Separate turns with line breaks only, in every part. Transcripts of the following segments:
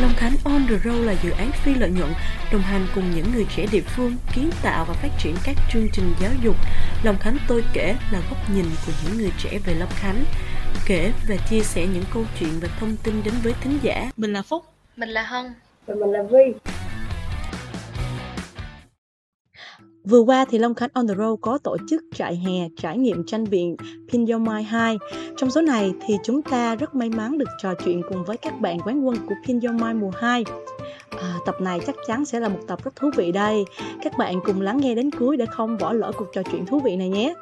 Long Khánh On The Road là dự án phi lợi nhuận đồng hành cùng những người trẻ địa phương kiến tạo và phát triển các chương trình giáo dục. Long Khánh tôi kể là góc nhìn của những người trẻ về Long Khánh, kể và chia sẻ những câu chuyện và thông tin đến với thính giả. Mình là Phúc,
mình là Hân
và mình là Vi.
Vừa qua thì Long Khánh On The Road có tổ chức trại hè trải nghiệm tranh biện Pin Your Mind 2. Trong số này thì chúng ta rất may mắn được trò chuyện cùng với các bạn quán quân của Pin Your Mind mùa 2. À, tập này chắc chắn sẽ là một tập rất thú vị đây. Các bạn cùng lắng nghe đến cuối để không bỏ lỡ cuộc trò chuyện thú vị này nhé.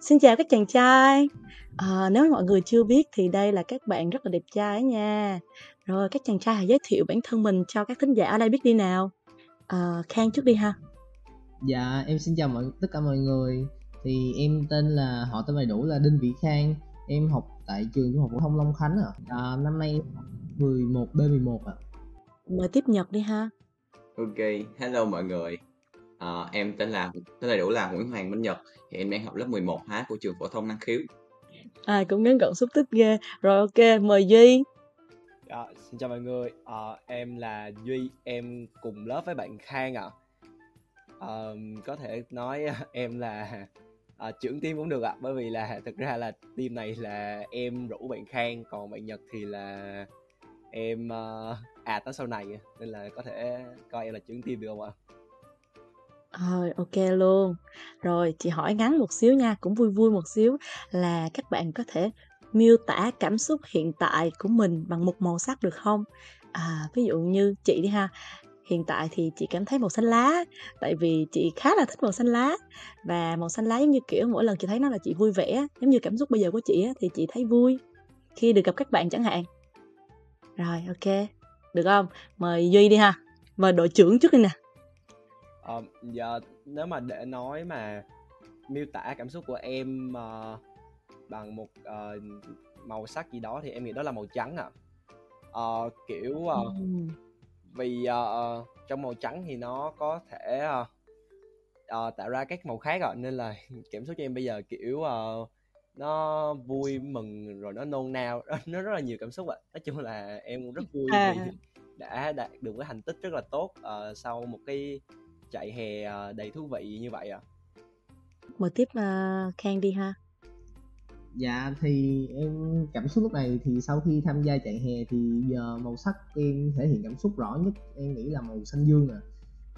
Xin chào các chàng trai. À, nếu mọi người chưa biết thì đây là các bạn rất là đẹp trai nha. Rồi các chàng trai hãy giới thiệu bản thân mình cho các thính giả ở đây biết đi nào. À, Khang trước đi ha.
Dạ em xin chào mọi tất cả mọi người. Thì em tên là họ tên đầy đủ là Đinh Vĩ Khang. Em học tại trường trung học phổ thông Long Khánh à. à Năm nay 11B11 ạ. À.
Mời tiếp Nhật đi ha.
Ok, hello mọi người. À, Em tên là tên đầy đủ là Nguyễn Hoàng Minh Nhật. Thì em đang học lớp 11 H của trường phổ thông năng khiếu.
À cũng ngắn gọn xúc tích ghê. Rồi ok, mời Duy.
À, Xin chào mọi người. À, Em là Duy Em cùng lớp với bạn Khang ạ. à uh, có thể nói à, em là uh, trưởng team cũng được ạ bởi vì là thực ra là team này là em rủ bạn khang còn bạn nhật thì là em uh, à tới sau này nên là có thể coi em là trưởng team được không ạ
Rồi, ok luôn. Rồi, chị hỏi ngắn một xíu nha, cũng vui vui một xíu là các bạn có thể miêu tả cảm xúc hiện tại của mình bằng một màu sắc được không? À, ví dụ như chị đi ha, hiện tại thì chị cảm thấy màu xanh lá tại vì chị khá là thích màu xanh lá. Và màu xanh lá giống như kiểu mỗi lần chị thấy nó là chị vui vẻ giống như cảm xúc bây giờ của chị thì chị thấy vui khi được gặp các bạn chẳng hạn. Rồi ok. Được không? Mời duy đi ha. Mời đội trưởng trước đi nè.
À, giờ nếu mà để nói mà miêu tả cảm xúc của em uh, bằng một uh, màu sắc gì đó thì em nghĩ đó là màu trắng ạ. À. uh, kiểu uh, ừ vì uh, trong màu trắng thì nó có thể uh, uh, tạo ra các màu khác rồi nên là cảm xúc cho em bây giờ kiểu uh, nó vui mừng rồi nó nôn nao nó rất là nhiều cảm xúc ạ nói chung là em cũng rất vui à. vì đã đạt được cái thành tích rất là tốt uh, sau một cái chạy hè uh, đầy thú vị như vậy ạ à.
mời tiếp uh, Khang đi ha
dạ thì em cảm xúc lúc này thì sau khi tham gia chạy hè thì giờ màu sắc em thể hiện cảm xúc rõ nhất em nghĩ là màu xanh dương à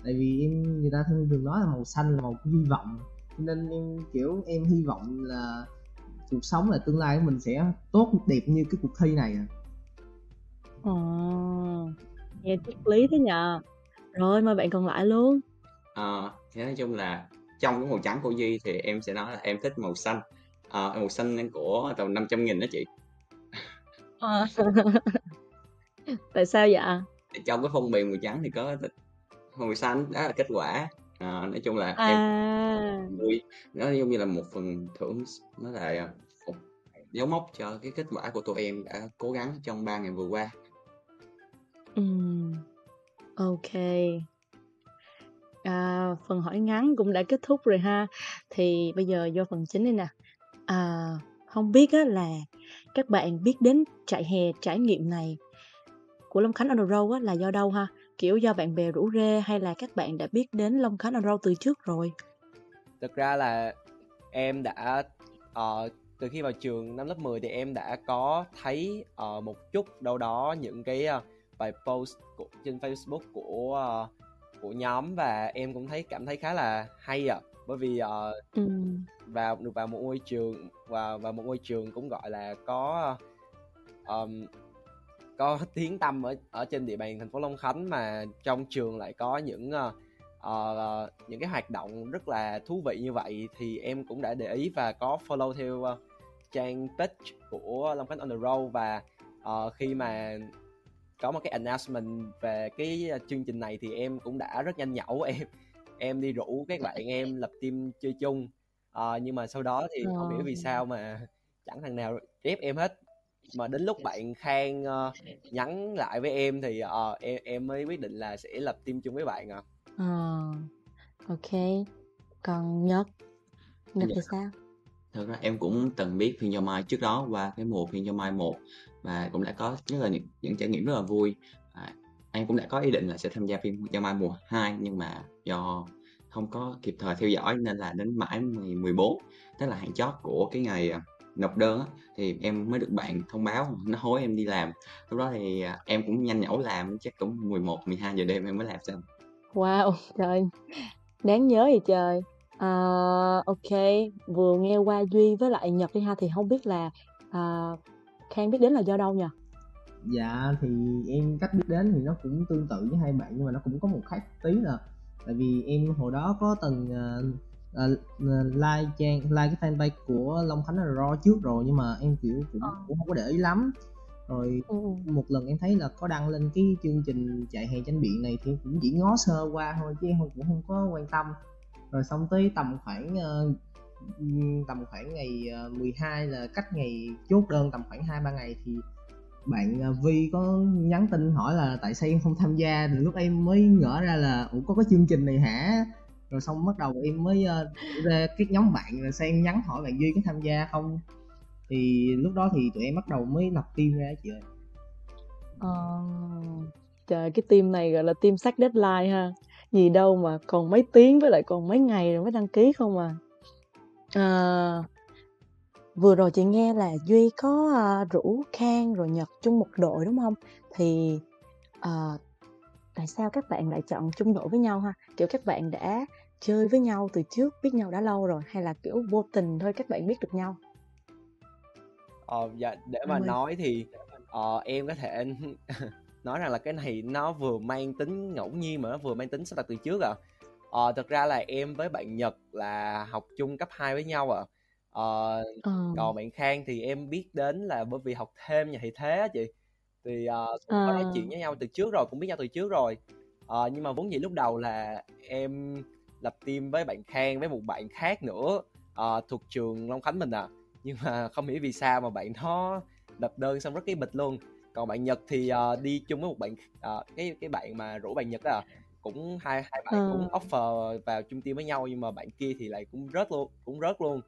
tại vì em người ta thường nói là màu xanh là màu của hy vọng nên em kiểu em hy vọng là cuộc sống là tương lai của mình sẽ tốt đẹp như cái cuộc thi này à
Ồ, nghe triết lý thế nhờ. Rồi mời bạn còn lại luôn.
À, thì nói chung là trong cái màu trắng của duy thì em sẽ nói là em thích màu xanh à, màu xanh của tầm 500 nghìn đó chị.
À. tại sao vậy?
Trong cái phong bì màu trắng thì có màu xanh đó là kết quả. À, nói chung là
à.
em vui. Nó giống như là một phần thưởng nó là một dấu mốc cho cái kết quả của tụi em đã cố gắng trong 3 ngày vừa qua.
Ừ. ok. À, phần hỏi ngắn cũng đã kết thúc rồi ha. Thì bây giờ vô phần chính đi nè À, không biết á là các bạn biết đến trại hè trải nghiệm này của Long Khánh On The Road á là do đâu ha? Kiểu do bạn bè rủ rê hay là các bạn đã biết đến Long Khánh On The Road từ trước rồi?
Thực ra là em đã uh, từ khi vào trường năm lớp 10 thì em đã có thấy uh, một chút đâu đó những cái uh, bài post của, trên Facebook của uh, của nhóm và em cũng thấy cảm thấy khá là hay ạ. À bởi vì uh, ừ. vào được vào một ngôi trường và vào một ngôi trường cũng gọi là có um, có tiếng tâm ở ở trên địa bàn thành phố Long Khánh mà trong trường lại có những uh, uh, những cái hoạt động rất là thú vị như vậy thì em cũng đã để ý và có follow theo uh, trang page của Long Khánh on the road và uh, khi mà có một cái announcement về cái chương trình này thì em cũng đã rất nhanh nhẩu em em đi rủ các bạn em lập team chơi chung. À, nhưng mà sau đó thì không hiểu vì ờ. sao mà chẳng thằng nào ép em hết. Mà đến lúc bạn khang uh, nhắn lại với em thì uh, em em mới quyết định là sẽ lập team chung với bạn à.
À ok. Còn nhật? Nhật thì sao?
Thật ra em cũng từng biết Phiên Giao Mai trước đó qua cái mùa Phiên Giao Mai 1 và cũng đã có rất là những, những trải nghiệm rất là vui anh cũng đã có ý định là sẽ tham gia phim Giao Mai mùa 2 nhưng mà do không có kịp thời theo dõi nên là đến mãi ngày 14 tức là hạn chót của cái ngày à, nộp đơn á, thì em mới được bạn thông báo nó hối em đi làm lúc đó thì à, em cũng nhanh nhẩu làm chắc cũng 11 12 giờ đêm em mới làm xong
Wow, trời, đáng nhớ gì trời. À, ok, vừa nghe qua Duy với lại Nhật đi ha thì không biết là à, Khang biết đến là do đâu nhỉ?
Dạ thì em cách biết đến thì nó cũng tương tự với hai bạn nhưng mà nó cũng có một khác tí là tại vì em hồi đó có từng uh, uh, like trang like cái fanpage của Long Khánh Raw trước rồi nhưng mà em kiểu cũng cũng không có để ý lắm. Rồi
Ừ.
một lần em thấy là có đăng lên cái chương trình chạy hè tranh biện này thì em cũng chỉ ngó sơ qua thôi chứ em cũng không có quan tâm. Rồi xong tới tầm khoảng ừm, tầm khoảng ngày ờ, 12 là cách ngày chốt đơn tầm khoảng hai ba ngày thì bạn à, Vi có nhắn tin hỏi là tại sao em không tham gia thì lúc em mới ngỡ ra là ủa có cái chương trình này hả rồi xong bắt đầu em mới ờ, ra cái nhóm bạn rồi xem nhắn hỏi bạn Duy có tham gia không thì lúc đó thì tụi em bắt đầu mới lập team ra chị ơi
Ờ, trời cái team này gọi là team sát deadline ha. Gì đâu mà còn mấy tiếng với lại còn mấy ngày rồi mới đăng ký không à. À, vừa rồi chị nghe là Duy có à, rủ Khang rồi Nhật chung một đội đúng không? Thì à, tại sao các bạn lại chọn chung đội với nhau ha? Kiểu các bạn đã chơi với nhau từ trước, biết nhau đã lâu rồi hay là kiểu vô tình thôi các bạn biết được nhau?
Ờ, dạ, để mà
Ơi.
nói thì ờ, em có thể nói rằng là cái này nó vừa mang tính ngẫu nhiên mà nó vừa mang tính sắp đặt từ trước à. Ờ, thực ra là em với bạn Nhật là học chung cấp 2 với nhau à. Ờ,
Ờ,
còn bạn Khang thì em biết đến là bởi vì học thêm nhà thầy thế á chị. Thì ờ, cũng có nói chuyện với nhau từ trước rồi, cũng biết nhau từ trước rồi. Ờ, nhưng mà vốn dĩ lúc đầu là em lập team với bạn Khang với một bạn khác nữa ờ, thuộc trường Long Khánh mình à nhưng mà không hiểu vì sao mà bạn nó lập đơn xong rất cái bịch luôn còn bạn Nhật thì ờ, đi chung với một bạn ờ, cái cái bạn mà rủ bạn Nhật đó à, cũng hai hai bạn
Ờ.
cũng offer vào chung team với nhau nhưng mà bạn kia thì lại cũng rớt luôn cũng rớt luôn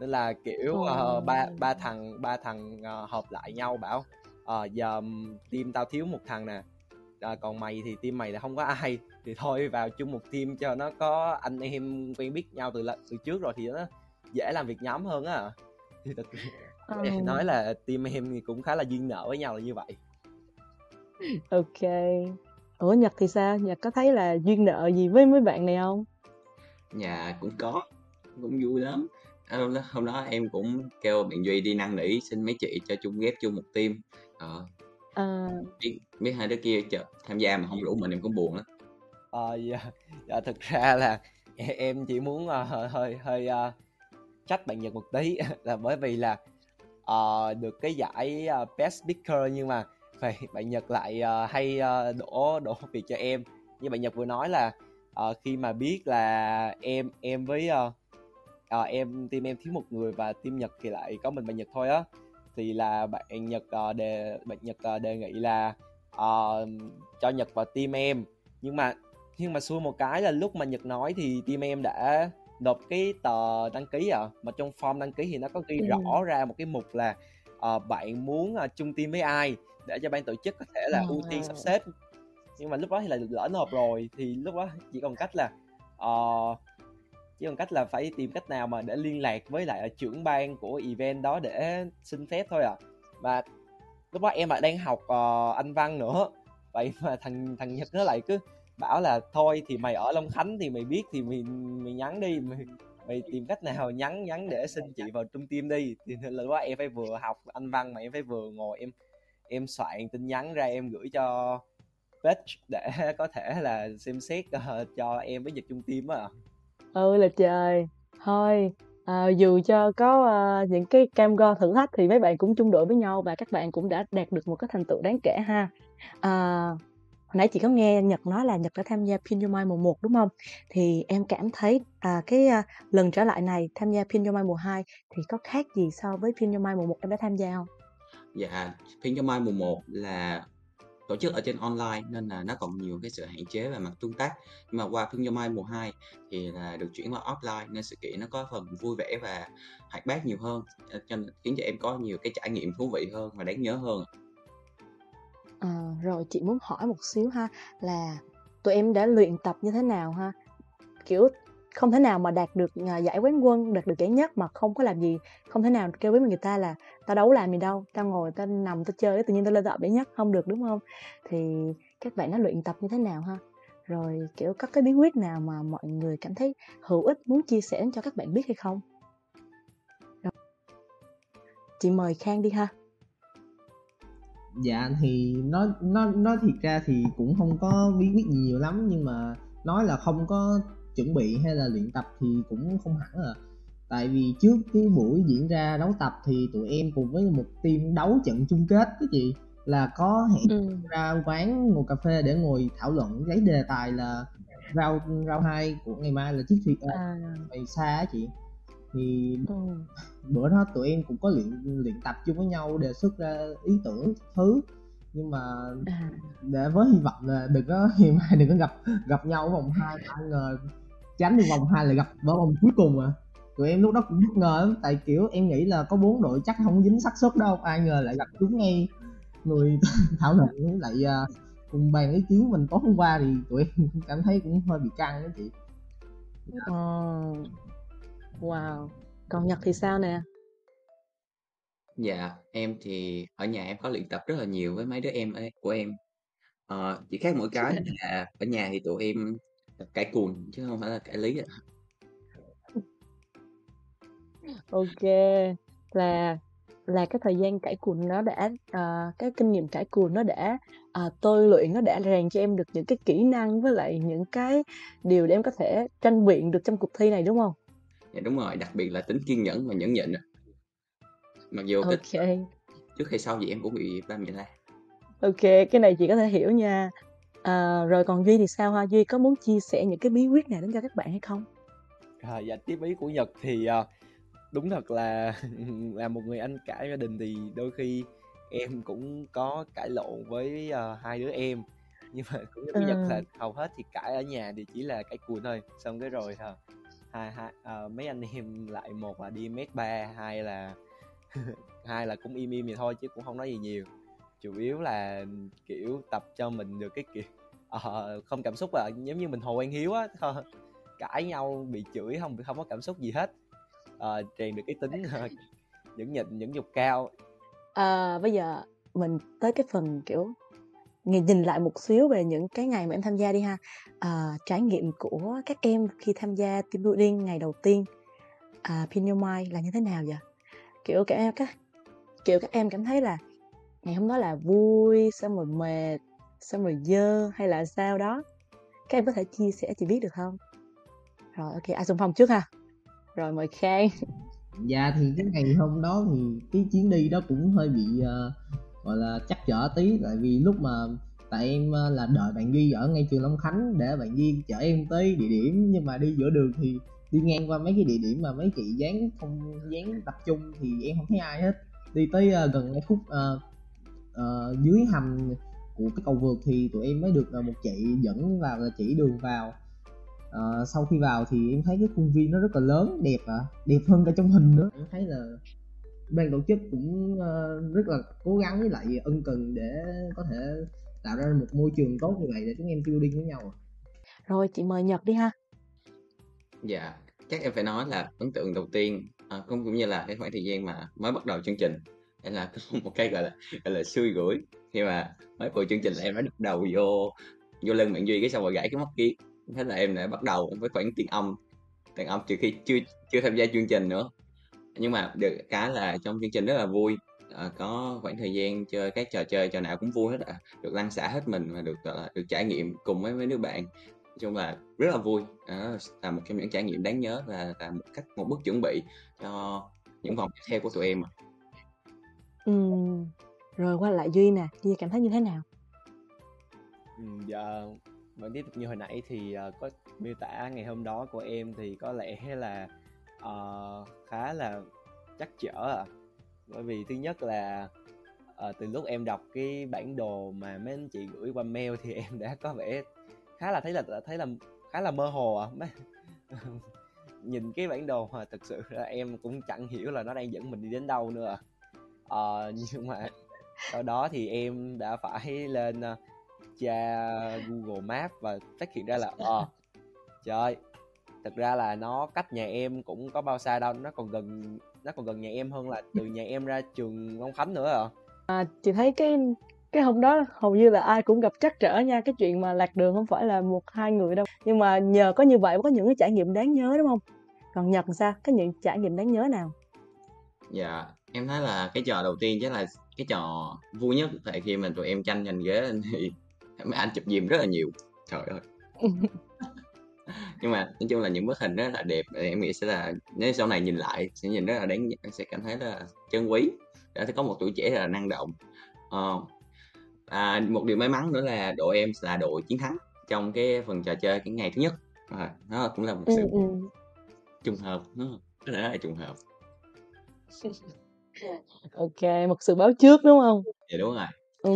nên là kiểu ờ,
Ồ.
ba ba thằng ba thằng ờ, hợp lại nhau bảo ờ, giờ team tao thiếu một thằng nè à, còn mày thì team mày là không có ai thì thôi vào chung một team cho nó có anh em quen biết nhau từ từ trước rồi thì nó dễ làm việc nhóm hơn á thì thật thể nói là team em thì cũng khá là duyên nợ với nhau là như vậy
Ok. Ủa Nhật thì sao? Nhật có thấy là duyên nợ gì với mấy bạn này không?
nhà cũng có cũng vui lắm À, hôm đó, hôm đó em cũng kêu bạn Duy đi năn nỉ xin mấy chị cho chung ghép chung một team. Ờ,
À,
biết, biết hai đứa kia chờ, tham gia mà không rủ mình em cũng buồn lắm.
Ờ, dạ, dạ thực ra là em chỉ muốn ờ, hơi hơi hơi ờ, trách bạn Nhật một tí là bởi vì là ờ, được cái giải ờ, best speaker nhưng mà phải bạn Nhật lại ờ, hay ờ, đổ đổ việc cho em. Như bạn Nhật vừa nói là ờ, khi mà biết là em em với ờ, ờ, em team em thiếu một người và team Nhật thì lại có mình bạn Nhật thôi á thì là bạn Nhật ờ, đề bạn Nhật ờ, đề nghị là ờ, cho Nhật vào team em nhưng mà nhưng mà xui một cái là lúc mà Nhật nói thì team em đã nộp cái tờ đăng ký à mà trong form đăng ký thì nó có ghi
Ừ.
rõ ra một cái mục là ờ, bạn muốn uh, chung team với ai để cho ban tổ chức có thể là ưu tiên sắp
À.
xếp nhưng mà lúc đó thì là lỡ nộp rồi thì lúc đó chỉ còn cách là ờ, chỉ còn cách là phải tìm cách nào mà để liên lạc với lại ờ, trưởng ban của event đó để xin phép thôi à và lúc đó em lại đang học uh, anh văn nữa. Vậy mà thằng thằng nhật nó lại cứ bảo là thôi thì mày ở long khánh thì mày biết thì mày mày nhắn đi mày, mày tìm cách nào nhắn nhắn để xin chị vào trung tim đi. Thì là lúc đó em phải vừa học anh văn mà em phải vừa ngồi em em soạn tin nhắn ra em gửi cho page để có thể là xem xét uh, cho em với nhật trung tim á
ơi là trời. Thôi, à, dù cho có à, những cái cam go thử thách thì mấy bạn cũng chung đội với nhau và các bạn cũng đã đạt được một cái thành tựu đáng kể ha. À, hồi nãy chị có nghe Nhật nói là Nhật đã tham gia Pin Your Mind mùa 1 đúng không? Thì em cảm thấy à, cái à, lần trở lại này tham gia Pin Your Mind mùa 2 thì có khác gì so với Pin Your Mind mùa 1 em đã tham gia không?
dạ pin yo mai mùa 1 là tổ chức ở trên online nên là nó còn nhiều cái sự hạn chế về mặt tương tác. Nhưng mà qua phiên Mai mùa 2 thì là được chuyển qua offline nên sự kiện nó có phần vui vẻ và hoạt bát nhiều hơn ờ, cho khiến cho em có nhiều cái trải nghiệm thú vị hơn và đáng nhớ hơn
à, rồi chị muốn hỏi một xíu ha là tụi em đã luyện tập như thế nào ha? Kiểu không thể nào mà đạt được à, giải quán quân, đạt được giải nhất mà không có làm gì, không thể nào kêu với người ta là tao đấu làm gì đâu, tao ngồi tao nằm tao chơi, tự nhiên tao lên tao giải nhất không được, đúng không? Thì các bạn nó luyện tập như thế nào ha? Rồi, kiểu, có cái bí quyết nào mà mọi người cảm thấy hữu ích muốn chia sẻ cho các bạn biết hay không? Rồi. chị mời khang đi ha.
Dạ thì nó nó nói thiệt ra thì cũng không có bí quyết gì nhiều lắm, nhưng mà nói là không có chuẩn bị hay là luyện tập thì cũng không hẳn à tại vì trước cái buổi diễn ra đấu tập thì tụi em cùng với một team đấu trận chung kết đó chị là có hẹn ừ. ra quán ngồi cà phê để ngồi thảo luận lấy đề tài là rau rau hai của ngày mai là chiếc thuyền ờ, à. mày xa á chị thì ừ. bữa đó tụi em cũng có luyện luyện tập chung với nhau đề xuất ra ý tưởng thứ nhưng mà à. để với hy vọng là đừng có ngày mai đừng có gặp gặp nhau ở vòng hai ai ngờ tránh đi vòng hai là gặp ở vòng cuối cùng à. Tụi em lúc đó cũng bất ngờ lắm tại kiểu em nghĩ là có bốn đội chắc không dính xác suất đâu ai ngờ lại gặp chúng ngay người thảo luận lại uh, cùng bàn ý kiến mình tối hôm qua thì tụi em cảm thấy cũng hơi bị căng đó chị.
Oh. wow. Còn nhật thì sao nè?
Dạ em thì ở nhà em có luyện tập rất là nhiều với mấy đứa em ấy, của em. Ờ, chỉ khác mỗi cái là ở nhà thì tụi em cải cuồng chứ không phải là cải lý ạ
ok là là cái thời gian cải cuồng nó đã uh, cái kinh nghiệm cải cuồng nó đã uh, tôi luyện nó đã rèn cho em được những cái kỹ năng với lại những cái điều để em có thể tranh biện được trong cuộc thi này đúng không?
Dạ đúng rồi, đặc biệt là tính kiên nhẫn và nhẫn nhịn. Mặc dù
okay.
cái trước hay sau gì em cũng bị ba mẹ la.
Ok, cái này chị có thể hiểu nha. À, rồi còn Duy thì sao ha? Duy có muốn chia sẻ những cái bí quyết này đến cho các bạn hay không?
À, dạ tiếp ý của Nhật thì uh, đúng thật là là một người anh cả gia đình thì đôi khi em cũng có cãi lộn với uh, hai đứa em nhưng mà cũng như ừ. Nhật là hầu hết thì cãi ở nhà thì chỉ là cái cuốn thôi xong cái rồi hả hai hai uh, mấy anh em lại một là đi mét ba hai là hai là cũng im im vậy thôi chứ cũng không nói gì nhiều chủ yếu là kiểu tập cho mình được cái kiểu uh, không cảm xúc là giống như mình hồ quang hiếu á ờ, cãi nhau bị chửi không không có cảm xúc gì hết. Uh, rèn được cái tính uh, nhịn những dục cao.
À, bây giờ mình tới cái phần kiểu nhìn lại một xíu về những cái ngày mà em tham gia đi ha. À, trải nghiệm của các em khi tham gia team building ngày đầu tiên à, Pin là như thế nào vậy? Kiểu các em các kiểu các em cảm thấy là ngày hôm đó là vui xong rồi mệt xong rồi dơ hay là sao đó. Các em có thể chia sẻ chị biết được không? Rồi ok à, ai xung phong trước ha. Rồi mời khang.
Dạ thì cái ngày hôm đó thì cái chuyến đi đó cũng hơi bị uh, gọi là chắc chở tí. Tại vì lúc mà tại em uh, là đợi bạn duy ở ngay trường long khánh để bạn duy chở em tới địa điểm. Nhưng mà đi giữa đường thì đi ngang qua mấy cái địa điểm mà mấy chị dán không dán tập trung thì em không thấy ai hết. Đi tới uh, gần cái khúc uh, uh, dưới hầm của cái cầu vượt thì tụi em mới được uh, một chị dẫn vào là chỉ đường vào. Uh, sau khi vào thì em thấy cái khuôn viên nó rất là lớn đẹp à đẹp hơn cả trong hình nữa. Em thấy là ban tổ chức cũng uh, rất là cố gắng với lại ân cần để có thể tạo ra một môi trường tốt như vậy để chúng em building với nhau
rồi chị mời nhật đi ha.
Dạ chắc em phải nói là ấn tượng đầu tiên à, cũng cũng như là cái khoảng thời gian mà mới bắt đầu chương trình em là một cái gọi là gọi là xui gửi khi mà mới vừa chương trình là em đã đập đầu vô vô lưng bạn duy cái xong rồi gãy cái mắt kia. Thế là em đã bắt đầu với khoảng tiền âm. Tiền âm trừ khi chưa chưa tham gia chương trình nữa. Nhưng mà được cái là trong chương trình rất là vui. À, có khoảng thời gian chơi các trò chơi trò nào cũng vui hết à. được lăn xả hết mình và được uh, được trải nghiệm cùng với mấy đứa bạn. Nói chung là rất là vui. À, là một trong những trải nghiệm đáng nhớ và là một cách một bước chuẩn bị cho những vòng tiếp theo của tụi em
ừ. rồi qua lại duy nè duy cảm thấy như thế nào
ừ, dạ vẫn tiếp tục như hồi nãy thì uh, có miêu tả ngày hôm đó của em thì có lẽ là uh, khá là chắc chở à bởi vì thứ nhất là uh, từ lúc em đọc cái bản đồ mà mấy anh chị gửi qua mail thì em đã có vẻ khá là thấy là thấy là khá là mơ hồ à nhìn cái bản đồ mà thực sự là em cũng chẳng hiểu là nó đang dẫn mình đi đến đâu nữa à uh, nhưng mà sau đó thì em đã phải lên uh, tra Google Maps và phát hiện ra là ờ uh, trời thực ra là nó cách nhà em cũng có bao xa đâu nó còn gần nó còn gần nhà em hơn là từ nhà em ra trường Long Khánh nữa à.
à chị thấy cái cái hôm đó hầu như là ai cũng gặp trắc trở nha cái chuyện mà lạc đường không phải là một hai người đâu. Nhưng mà nhờ có như vậy có những cái trải nghiệm đáng nhớ đúng không? Còn nhật sao? Có những trải nghiệm đáng nhớ nào?
Dạ em thấy là cái trò đầu tiên chắc là cái trò vui nhất tại khi mình tụi em tranh giành ghế thì mấy anh chụp dìm rất là nhiều. Trời ơi. Nhưng mà nói chung là những bức hình rất là đẹp em nghĩ sẽ là nếu sau này nhìn lại sẽ nhìn rất là đáng sẽ cảm thấy là trân quý. Để có một tuổi trẻ rất là năng động. Uh, à, một điều may mắn nữa là đội em là đội chiến thắng trong cái phần trò chơi cái ngày thứ nhất. À, nó cũng là một sự ừ, ừ. trùng hợp nó rất là trùng hợp
ok một sự báo trước đúng không
dạ đúng rồi
ừ.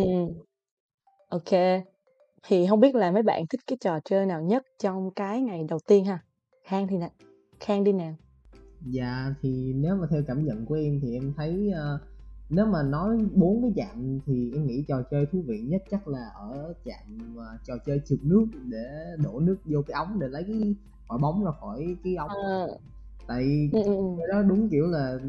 ok thì không biết là mấy bạn thích cái trò chơi nào nhất trong cái ngày đầu tiên ha khang thì nè khang đi nào
dạ thì nếu mà theo cảm nhận của em thì em thấy uh, nếu mà nói bốn cái chạm thì em nghĩ trò chơi thú vị nhất chắc là ở chạm uh, trò chơi trượt nước để đổ nước vô cái ống để lấy cái quả bóng ra khỏi cái ống à. tại ừ, ừ, ừ. đó đúng kiểu là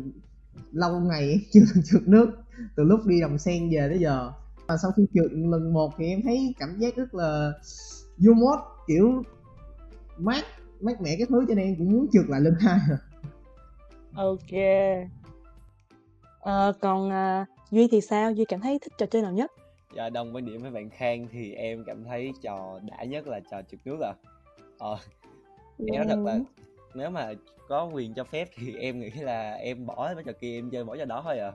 lâu ngày chưa trượt nước từ lúc đi đồng sen về tới giờ. Và sau khi trượt lần một thì em thấy cảm giác rất là vô mốt kiểu mát mát mẻ cái thứ cho nên em cũng muốn trượt lại lần hai
ok. À, còn à, duy thì sao? Duy cảm thấy thích trò chơi nào nhất?
Dạ đồng quan điểm với bạn khang thì em cảm thấy trò đã nhất là trò trượt nước à ờ em nói thật là nếu mà có quyền cho phép thì em nghĩ là em bỏ mấy trò kia em chơi mỗi trò đó thôi à.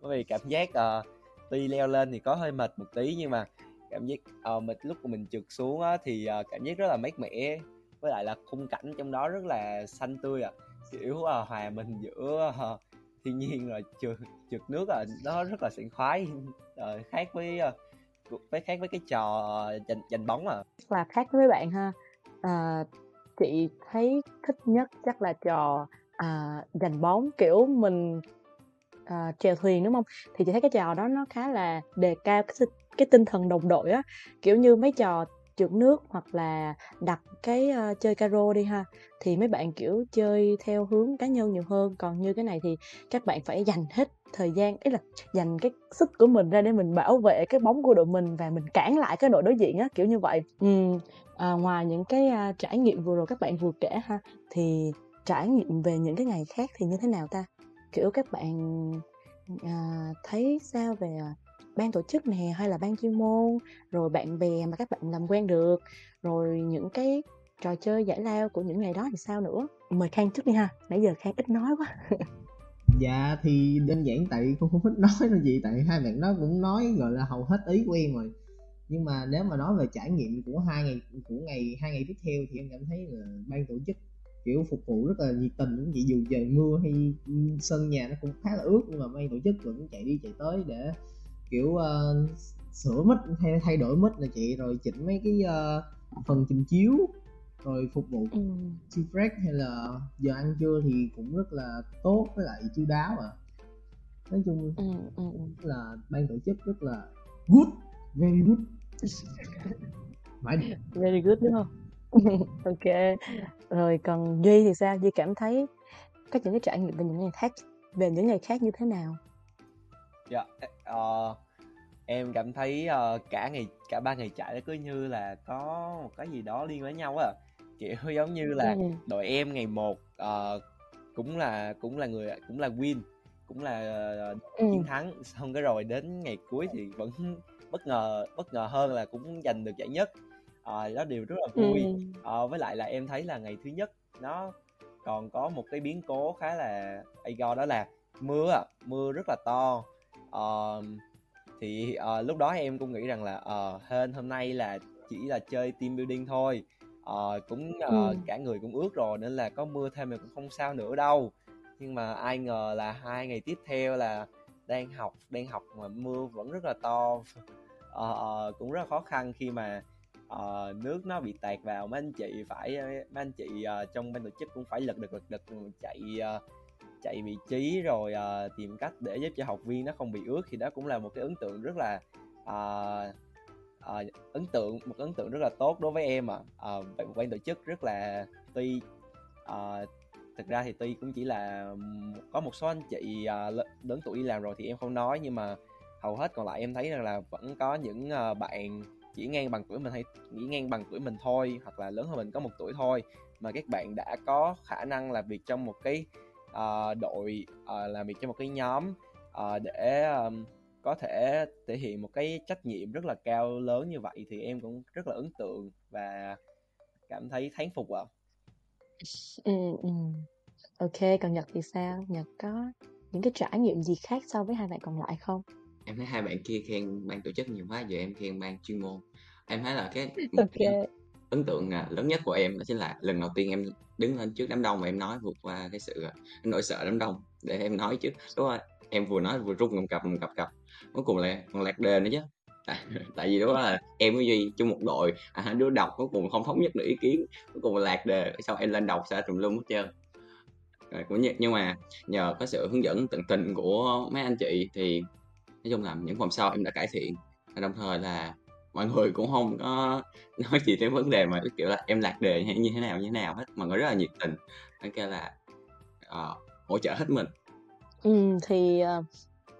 Bởi vì cảm giác uh, tuy leo lên thì có hơi mệt một tí nhưng mà cảm giác ờ, uh, mình lúc mà mình trượt xuống á, thì uh, cảm giác rất là mát mẻ với lại là khung cảnh trong đó rất là xanh tươi à. Kiểu uh, hòa mình giữa uh, thiên nhiên rồi trượt trượt nước à nó rất là sảng khoái uh, khác với uh, với khác với cái trò giành giành bóng à.
Là khác với bạn ha. À, chị thấy thích nhất chắc là trò à, giành bóng kiểu mình à, chèo thuyền đúng không? Thì chị thấy cái trò đó nó khá là đề cao cái, cái tinh thần đồng đội á. Kiểu như mấy trò trượt nước hoặc là đặt cái uh, chơi caro đi ha thì mấy bạn kiểu chơi theo hướng cá nhân nhiều hơn. Còn như cái này thì các bạn phải dành hết thời gian ý là dành cái sức của mình ra để mình bảo vệ cái bóng của đội mình và mình cản lại cái đội đối diện á kiểu như vậy. Ừ, à, ngoài những cái uh, trải nghiệm vừa rồi các bạn vừa kể ha thì trải nghiệm về những cái ngày khác thì như thế nào ta? Kiểu các bạn à, thấy sao về à, ban tổ chức nè, hay là ban chuyên môn, rồi bạn bè mà các bạn làm quen được, rồi những cái trò chơi giải lao của những ngày đó thì sao nữa? Mời khang trước đi ha, nãy giờ khang ít nói quá.
Dạ thì đơn giản tại con không thích nói là gì tại hai bạn đó cũng nói, gọi là, hầu hết ý của em rồi. Nhưng mà nếu mà nói về trải nghiệm của hai ngày, của ngày, hai ngày tiếp theo thì em cảm thấy là ban tổ chức, kiểu, phục vụ rất là nhiệt tình cũng vậy dù trời mưa hay sân nhà nó cũng khá là ướt, nhưng mà ban tổ chức vẫn chạy đi chạy tới để kiểu uh, sửa mic hay thay đổi mic là chị rồi chỉnh mấy cái uh, phần trình chiếu rồi phục vụ ừ. break hay là giờ ăn trưa thì cũng rất là tốt với lại chu đáo à nói chung ừ, ừ, ừ. là ban tổ chức rất là good very good.
Very good đúng không? Ok. Rồi còn duy thì sao? Duy cảm thấy có những cái trải nghiệm về những ngày khác về những ngày khác như thế nào?
Dạ uh, em cảm thấy uh, cả ngày cả ba ngày chạy nó cứ như là có một cái gì đó liên với nhau á kiểu giống như là ừ. đội em ngày một uh, cũng là cũng là người cũng là win cũng là uh, ừ. chiến thắng xong cái rồi đến ngày cuối thì vẫn bất ngờ bất ngờ hơn là cũng giành được giải nhất à, đó điều rất là vui ừ. à, với lại là em thấy là ngày thứ nhất nó còn có một cái biến cố khá là ego đó là mưa mưa rất là to uh, thì uh, lúc đó em cũng nghĩ rằng là uh, hên hôm nay là chỉ là chơi team building thôi. Uh, cũng uh, ừ. cả người cũng ướt rồi nên là có mưa thêm thì cũng không sao nữa đâu. Nhưng mà ai ngờ là hai ngày tiếp theo là đang học đang học mà mưa vẫn rất là to. Uh, cũng rất là khó khăn khi mà uh, nước nó bị tạt vào. Mấy anh chị phải mấy anh chị uh, trong ban tổ chức cũng phải lật đật lật đật chạy uh, chạy vị trí rồi uh, tìm cách để giúp cho học viên nó không bị ướt thì đó cũng là một cái ấn tượng rất là uh, uh, ấn tượng một ấn tượng rất là tốt đối với em à uh, một ban tổ chức rất là tuy uh, thực ra thì tuy cũng chỉ là có một số anh chị uh, lớn tuổi đi làm rồi thì em không nói nhưng mà hầu hết còn lại em thấy rằng là vẫn có những uh, bạn chỉ ngang bằng tuổi mình hay nghĩ ngang bằng tuổi mình thôi hoặc là lớn hơn mình có một tuổi thôi. Mà các bạn đã có khả năng làm việc trong một cái uh, đội uh, làm việc trong một cái nhóm uh, để um, có thể thể hiện một cái trách nhiệm rất là cao lớn như vậy thì em cũng rất là ấn tượng và cảm thấy thán phục ạ. À.
Ừ, ừ. Ok, còn Nhật thì sao? Nhật có những cái trải nghiệm gì khác so với hai bạn còn lại không?
Em thấy hai bạn kia khen ban tổ chức nhiều quá, giờ em khen ban chuyên môn. Em thấy là cái
Ok
ấn tượng à, lớn nhất của em đó chính là lần đầu tiên em đứng lên trước đám đông và em nói vượt qua cái sự à, nỗi sợ đám đông để em nói chứ, Đúng rồi, em vừa nói vừa rung cầm cập cầm cập cập. Cuối cùng là còn lạc đề nữa chứ. Tại, à, tại vì đó là em với Duy chung một đội à, hai đứa đọc cuối cùng không thống nhất được ý kiến cuối cùng là lạc đề sau em lên đọc sẽ trùm lum hết trơn rồi, cũng như, nhưng mà nhờ có sự hướng dẫn tận tình của mấy anh chị thì nói chung là những vòng sau em đã cải thiện đồng thời là mọi người cũng không có nói gì đến vấn đề mà kiểu là em lạc đề hay như thế nào như thế nào hết. Mọi người rất là nhiệt tình nó kêu là uh, hỗ trợ hết mình.
Ừ, thì uh,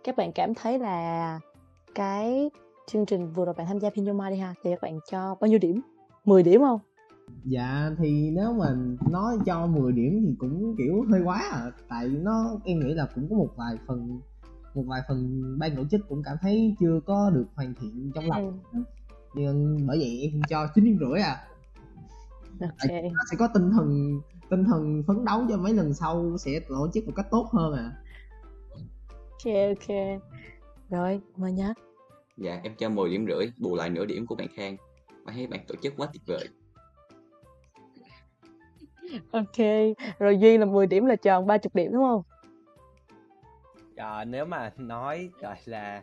các bạn cảm thấy là cái chương trình vừa rồi bạn tham gia Pinoma đi ha thì các bạn cho bao nhiêu điểm? 10 điểm không?
Dạ thì nếu mà nói cho 10 điểm thì cũng kiểu hơi quá à. Tại nó em nghĩ là cũng có một vài phần một vài phần ban tổ chức cũng cảm thấy chưa có được hoàn thiện trong lòng. Ừ. nhưng bởi vậy em cho chín điểm rưỡi à. Okay. nó sẽ có tinh thần tinh thần phấn đấu cho mấy lần sau sẽ tổ chức một cách tốt hơn à.
Ok ok. Rồi mời nhắc
dạ em cho 10 điểm rưỡi bù lại nửa điểm của bạn khang. Và thấy bạn tổ chức quá tuyệt vời.
Ok rồi duy là 10 điểm là tròn 30 điểm đúng không?
À, nếu mà nói gọi là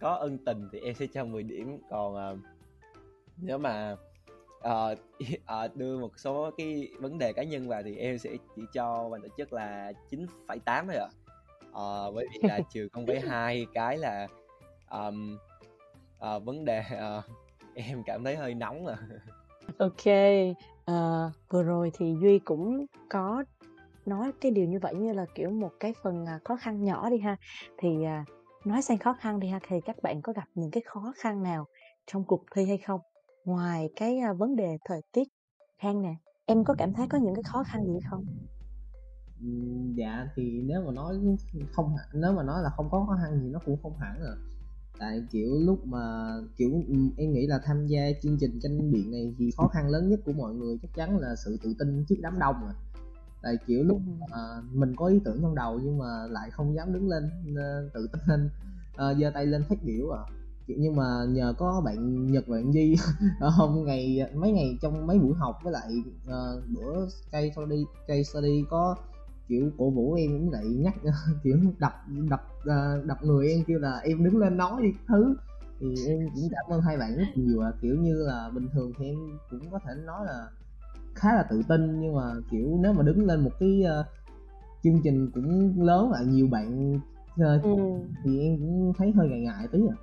có ân tình thì em sẽ cho 10 điểm. Còn uh, nếu mà uh, uh, đưa một số cái vấn đề cá nhân vào thì em sẽ chỉ cho ban tổ chức là 9,8 thôi ạ. À. uh, bởi vì là trừ không với hai cái là um, uh, vấn đề uh, em cảm thấy hơi nóng à
ok uh, vừa rồi thì duy cũng có nói cái điều như vậy như là kiểu một cái phần à, khó khăn nhỏ đi ha. Thì uh, nói sang khó khăn đi ha, thì các bạn có gặp những cái khó khăn nào trong cuộc thi hay không? Ngoài cái à, vấn đề thời tiết khang nè, em có cảm thấy có những cái khó khăn gì không?
Dạ thì nếu mà nói không nếu mà nói là không có khó khăn thì nó cũng không hẳn rồi tại kiểu lúc mà, kiểu em nghĩ là tham gia chương trình tranh biện này thì khó khăn lớn nhất của mọi người chắc chắn là sự tự tin trước đám đông rồi tại kiểu lúc mà mình có ý tưởng trong đầu nhưng mà lại không dám đứng lên tự tin lên uh, giơ tay lên phát biểu à. Kiểu nhưng mà nhờ có bạn Nhật và bạn Di hôm ngày mấy ngày trong mấy buổi học với lại uh, bữa cây study cây study có kiểu cổ vũ em cũng lại nhắc kiểu đập đập uh, đập người em kêu là em đứng lên nói đi thứ. Thì em cũng cảm ơn hai bạn rất nhiều à. Kiểu như là bình thường thì em cũng có thể nói là khá là tự tin nhưng mà kiểu nếu mà đứng lên một cái uh, chương trình cũng lớn và nhiều bạn uh, ừ. thì em cũng thấy hơi ngại ngại tí à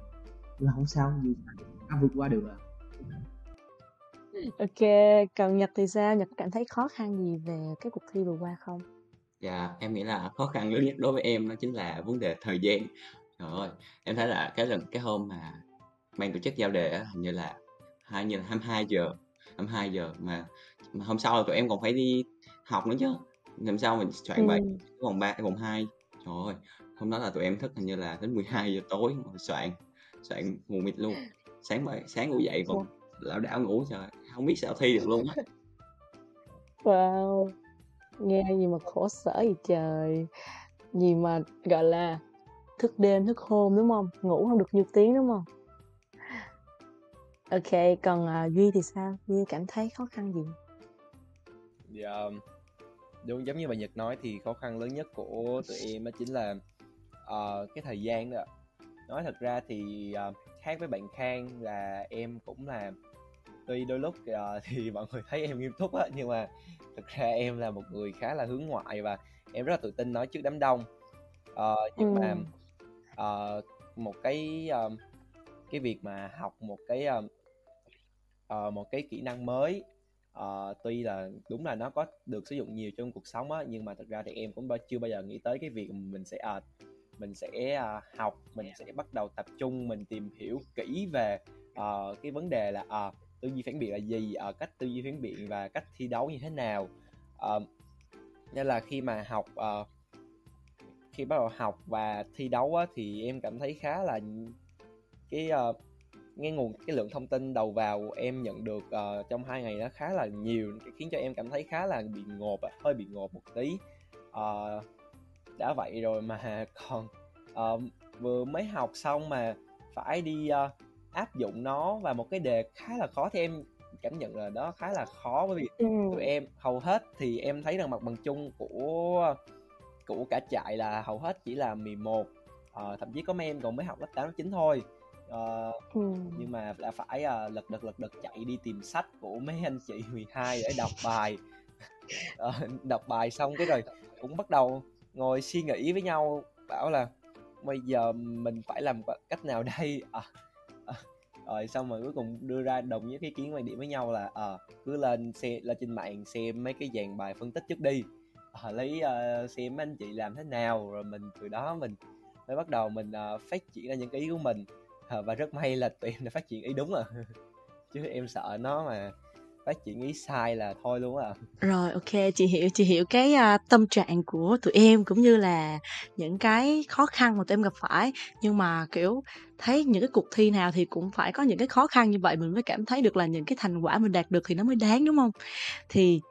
là không sao dù à, vượt qua được à
ok còn nhật thì sao nhật cảm thấy khó khăn gì về cái cuộc thi vừa qua không
Dạ, em nghĩ là khó khăn lớn nhất đối với em đó chính là vấn đề thời gian. Trời ơi, em thấy là cái lần cái hôm mà ban tổ chức giao đề á, hình như là hai như là 22 giờ 22 giờ mà, mà hôm sau là tụi em còn phải đi học nữa chứ. Làm sao mình soạn bài ừ. vòng ba vòng hai. Trời ơi hôm đó là tụi em thức hình như là đến 12 giờ tối mà soạn soạn mù mịt luôn. Sáng bài sáng ngủ dậy còn lão đảo ngủ trời không biết sao thi được luôn
wow nghe gì mà khổ sở vậy trời. Gì mà gọi là thức đêm thức hôm đúng không? Ngủ không được nhiều tiếng đúng không? Ok còn uh, duy thì sao? Duy cảm thấy khó khăn gì
dạ đúng giống như bà nhật nói thì khó khăn lớn nhất của tụi em đó chính là uh, cái thời gian đó nói thật ra thì uh, khác với bạn khang là em cũng là tuy đôi lúc uh, thì mọi người thấy em nghiêm túc á nhưng mà thực ra em là một người khá là hướng ngoại và em rất là tự tin nói trước đám đông uh, nhưng ừ. mà uh, một cái uh, cái việc mà học một cái uh, uh, một cái kỹ năng mới uh, tuy là đúng là nó có được sử dụng nhiều trong cuộc sống á nhưng mà thực ra thì em cũng chưa bao giờ nghĩ tới cái việc mình sẽ uh, mình sẽ uh, học mình sẽ bắt đầu tập trung mình tìm hiểu kỹ về uh, cái vấn đề là uh, tư duy phản biện là gì uh, cách tư duy phản biện và cách thi đấu như thế nào. Uh, nên là khi mà học uh, khi bắt đầu học và thi đấu á, thì em cảm thấy khá là cái uh, nghe nguồn cái lượng thông tin đầu vào em nhận được uh, trong hai ngày đó khá là nhiều khiến cho em cảm thấy khá là bị ngộp hơi bị ngộp một tí uh, đã vậy rồi mà còn uh, vừa mới học xong mà phải đi uh, áp dụng nó vào một cái đề khá là khó thì em cảm nhận là đó khá là khó bởi vì ừ. tụi em hầu hết thì em thấy rằng mặt bằng chung của của cả trại là hầu hết chỉ là 11 uh, thậm chí có mấy em còn mới học lớp 8 lớp 9 thôi uh, ừ. nhưng mà đã phải uh, lật đật lật đật chạy đi tìm sách của mấy anh chị 12 để đọc bài. Uh, đọc bài xong cái rồi cũng bắt đầu ngồi suy nghĩ với nhau bảo là bây giờ mình phải làm cách nào đây? À, à, rồi xong rồi cuối cùng đưa ra đồng nhất ý kiến quan điểm với nhau là à, cứ lên xe lên trên mạng xem mấy cái dàn bài phân tích trước đi. À, lấy uh, xem anh chị làm thế nào rồi mình từ đó mình mới bắt đầu mình uh, phát triển ra những cái ý của mình à, và rất may là tụi em đã phát triển ý đúng à chứ em sợ nó mà phát triển ý sai là thôi luôn à.
Rồi ok chị hiểu chị hiểu cái uh, tâm trạng của tụi em cũng như là những cái khó khăn mà tụi em gặp phải. Nhưng mà kiểu thấy những cái cuộc thi nào thì cũng phải có những cái khó khăn như vậy mình mới cảm thấy được là những cái thành quả mình đạt được thì nó mới đáng đúng không? Thì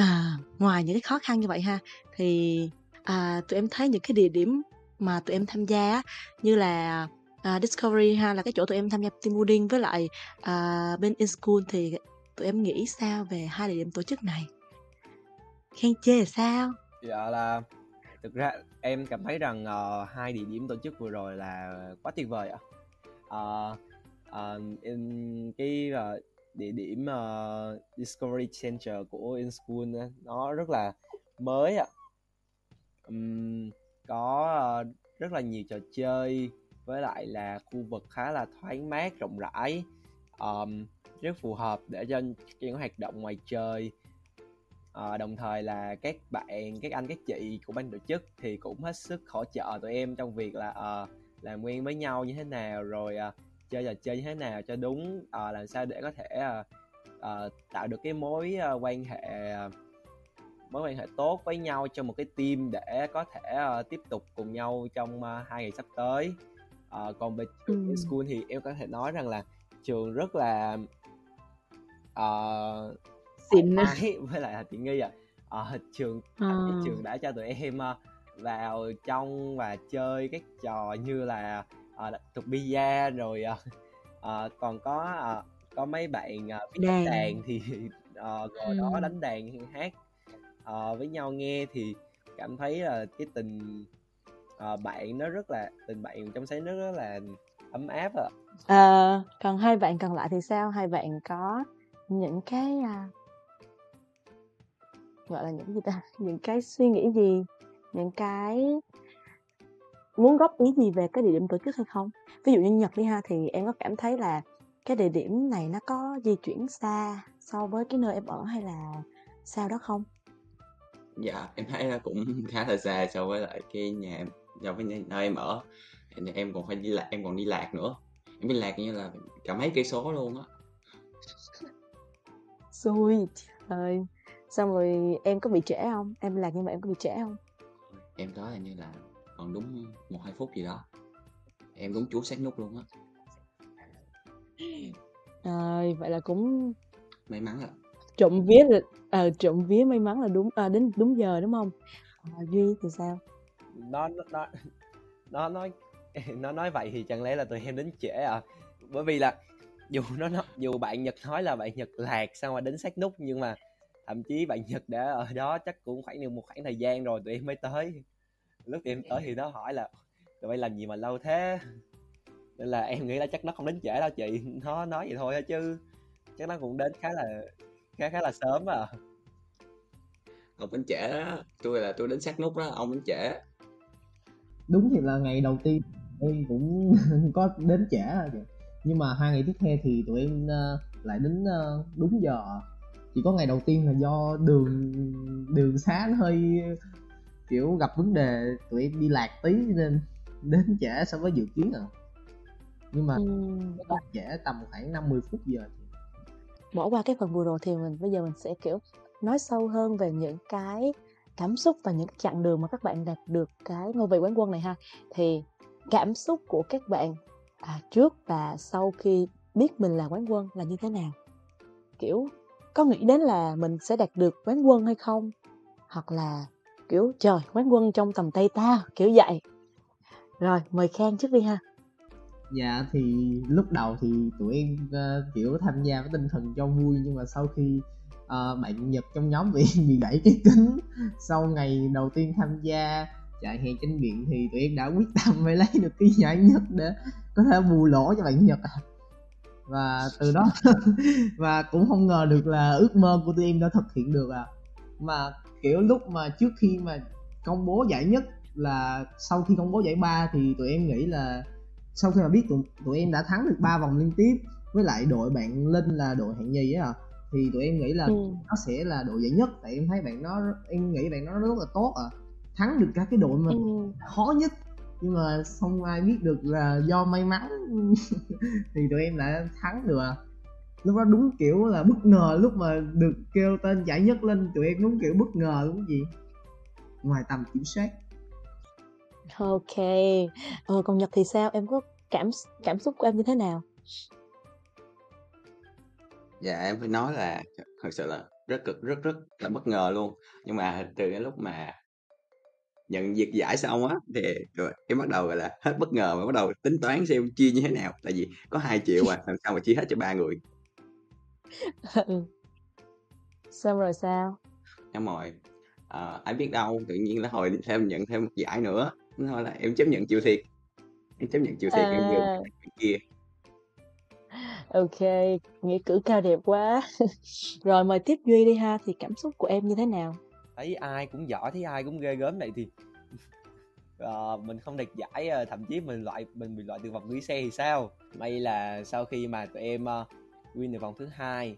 uh, ngoài những cái khó khăn như vậy ha thì uh, tụi em thấy những cái địa điểm mà tụi em tham gia như là uh, Discovery ha là cái chỗ tụi em tham gia team building với lại uh, bên in school thì tụi em nghĩ sao về hai địa điểm tổ chức này? Khen chê là sao?
Dạ là thực ra em cảm thấy rằng uh, hai địa điểm tổ chức vừa rồi là quá tuyệt vời ạ. Uh, uh, in cái uh, địa điểm uh, Discovery Center của InSchool nó rất là mới ạ. Um, có uh, rất là nhiều trò chơi với lại là khu vực khá là thoáng mát rộng rãi. Um, rất phù hợp để cho những hoạt động ngoài trời. À, đồng thời là các bạn các anh các chị của ban tổ chức thì cũng hết sức hỗ trợ tụi em trong việc là à, làm quen với nhau như thế nào rồi à, chơi trò chơi như thế nào cho đúng à, làm sao để có thể à, à, tạo được cái mối à, quan hệ mối quan hệ tốt với nhau trong một cái team để có thể uh, tiếp tục cùng nhau trong uh, hai ngày sắp tới uh, còn về ừ. school thì em có thể nói rằng là trường rất là uh, xịn với lại là tiện nghi à uh, trường à. trường đã cho tụi em uh, vào trong và chơi các trò như là uh, tục bia rồi uh, còn có uh, có mấy bạn uh, biết đàn. đàn thì uh, ngồi ừ. đó đánh đàn hát uh, với nhau nghe thì cảm thấy là cái tình uh, bạn nó rất là tình bạn trong sáng nó rất là ấm áp ạ.
À. à, còn hai bạn còn lại thì sao? Hai bạn có những cái à, gọi là những gì ta? Những cái suy nghĩ gì? Những cái muốn góp ý gì về cái địa điểm tổ chức hay không? Ví dụ như nhật đi ha thì em có cảm thấy là cái địa điểm này nó có di chuyển xa so với cái nơi em ở hay là sao đó không?
Dạ em thấy là cũng khá là xa so với lại cái nhà em so với nơi em ở. Em còn phải đi lạc em còn đi lạc nữa. Em đi lạc như là cả mấy cây số luôn á.
Xui trời. Xong rồi em có bị trễ không? Em lạc nhưng mà em có bị trễ không?
Em có là như là còn đúng một hai phút gì đó. Em đúng chú sát nút luôn á.
Trời, vậy là cũng
may mắn ạ.
trộm vía là ờ trộm vía may mắn là đúng à, đến đúng giờ đúng không? À, duy thì sao
nó nó nó nói nó nói vậy thì chẳng lẽ là tụi em đến trễ à? Bởi vì là dù nó, nó dù bạn nhật nói là bạn nhật lạc sao mà đến sát nút nhưng mà thậm chí bạn nhật đã ở đó chắc cũng khoảng được một khoảng thời gian rồi tụi em mới tới. Lúc tụi em tới thì nó hỏi là tụi bay làm gì mà lâu thế? Nên là em nghĩ là chắc nó không đến trễ đâu chị. Nó nói vậy thôi chứ. Chắc nó cũng đến khá là khá khá là sớm à.
Không đến trễ đó. Tôi là tôi đến sát nút đó ông đến trễ
đúng thì là ngày đầu tiên em cũng có đến trễ rồi nhưng mà hai ngày tiếp theo thì tụi em uh, lại đến uh, đúng giờ. Chỉ có ngày đầu tiên là do đường đường xá nó hơi kiểu gặp vấn đề tụi em đi lạc tí nên đến trễ so với dự kiến à. Nhưng mà ừ. trễ tầm khoảng 50 phút giờ
bỏ qua cái phần vừa rồi thì mình bây giờ mình sẽ kiểu nói sâu hơn về những cái cảm xúc và những chặng đường mà các bạn đạt được cái ngôi vị quán quân này ha. Thì cảm xúc của các bạn à, trước và sau khi biết mình là quán quân là như thế nào? Kiểu có nghĩ đến là mình sẽ đạt được quán quân hay không? Hoặc là kiểu trời quán quân trong tầm tay ta kiểu vậy. Rồi mời khang trước đi ha.
Dạ thì lúc đầu thì tụi em uh, kiểu tham gia với tinh thần cho vui nhưng mà sau khi uh, bạn nhật trong nhóm bị bị gãy cái kính. Sau ngày đầu tiên tham gia chạy hè trên biển thì tụi em đã quyết tâm phải lấy được cái giải nhất để có thể bù lỗ cho bạn nhật à. Và từ đó và cũng không ngờ được là ước mơ của tụi em đã thực hiện được à. Mà kiểu lúc mà trước khi mà công bố giải nhất là sau khi công bố giải ba thì tụi em nghĩ là sau khi mà biết tụi, tụi em đã thắng được ba vòng liên tiếp với lại đội bạn linh là đội hạng nhì á à, thì tụi em nghĩ là ừ. nó sẽ là đội giải nhất. Tại em thấy bạn nó em nghĩ bạn nó rất là tốt à thắng được các cái đội mà ừ. khó nhất. Nhưng mà không ai biết được là do may mắn. Thì tụi em đã thắng được à lúc đó đúng kiểu là bất ngờ lúc mà được kêu tên giải nhất lên. Tụi em đúng kiểu bất ngờ đúng gì? Ngoài tầm kiểm soát.
Ok. Ờ, còn nhật thì sao? Em có cảm cảm xúc của em như thế nào
dạ em phải nói là thật sự là rất cực rất rất là bất ngờ luôn. Nhưng mà từ cái lúc mà nhận việc giải xong á thì rồi em bắt đầu gọi là hết bất ngờ và bắt đầu tính toán xem chia như thế nào. Tại vì có 2 triệu à làm sao mà chia hết cho ba người.
Ừ. xong rồi sao?
Em rồi à, ai biết đâu tự nhiên là hồi thêm nhận thêm một giải nữa. Nói là em chấp nhận chịu thiệt em chấp nhận chịu thiệt à... em vừa kia
ok nghĩa cử cao đẹp quá. Rồi mời tiếp duy đi ha thì cảm xúc của em như thế nào?
Thấy ai cũng giỏi thấy ai cũng ghê gớm này thì uh, mình không đạt giải uh, thậm chí mình loại mình bị loại từ vòng gửi xe thì sao? May là sau khi mà tụi em uh, win được vòng thứ hai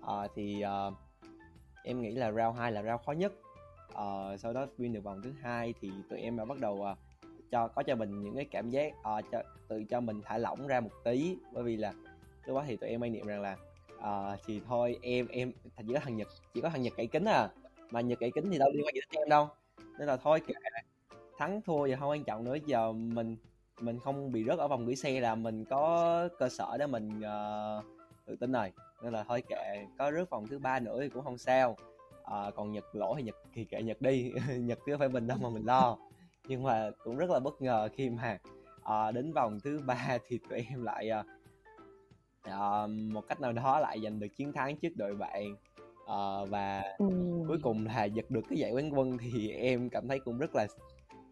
uh, thì uh, em nghĩ là round 2 là round khó nhất. Uh, sau đó win được vòng thứ hai thì tụi em đã bắt đầu uh, cho có cho mình những cái cảm giác uh, cho, tự cho mình thả lỏng ra một tí. Bởi vì là lúc đó thì tụi em quan niệm rằng là uh, thì thôi em em thành chỉ có thằng nhật chỉ có thằng nhật cậy kính à. Mà nhật cậy kính thì đâu liên quan gì đến em đâu. Nên là thôi kệ thắng thua giờ không quan trọng nữa. Giờ mình mình không bị rớt ở vòng gửi xe là mình có cơ sở để mình uh, tự tin rồi. Nên là thôi kệ có rớt vòng thứ ba nữa thì cũng không sao. À, còn nhật lỗ thì nhật thì kệ nhật đi. Nhật cứ phải mình đâu mà mình lo. Nhưng mà cũng rất là bất ngờ khi mà à, đến vòng thứ ba thì tụi em lại à, à, một cách nào đó lại giành được chiến thắng trước đội bạn. À, và ừ. cuối cùng là giật được cái giải quán quân thì em cảm thấy cũng rất là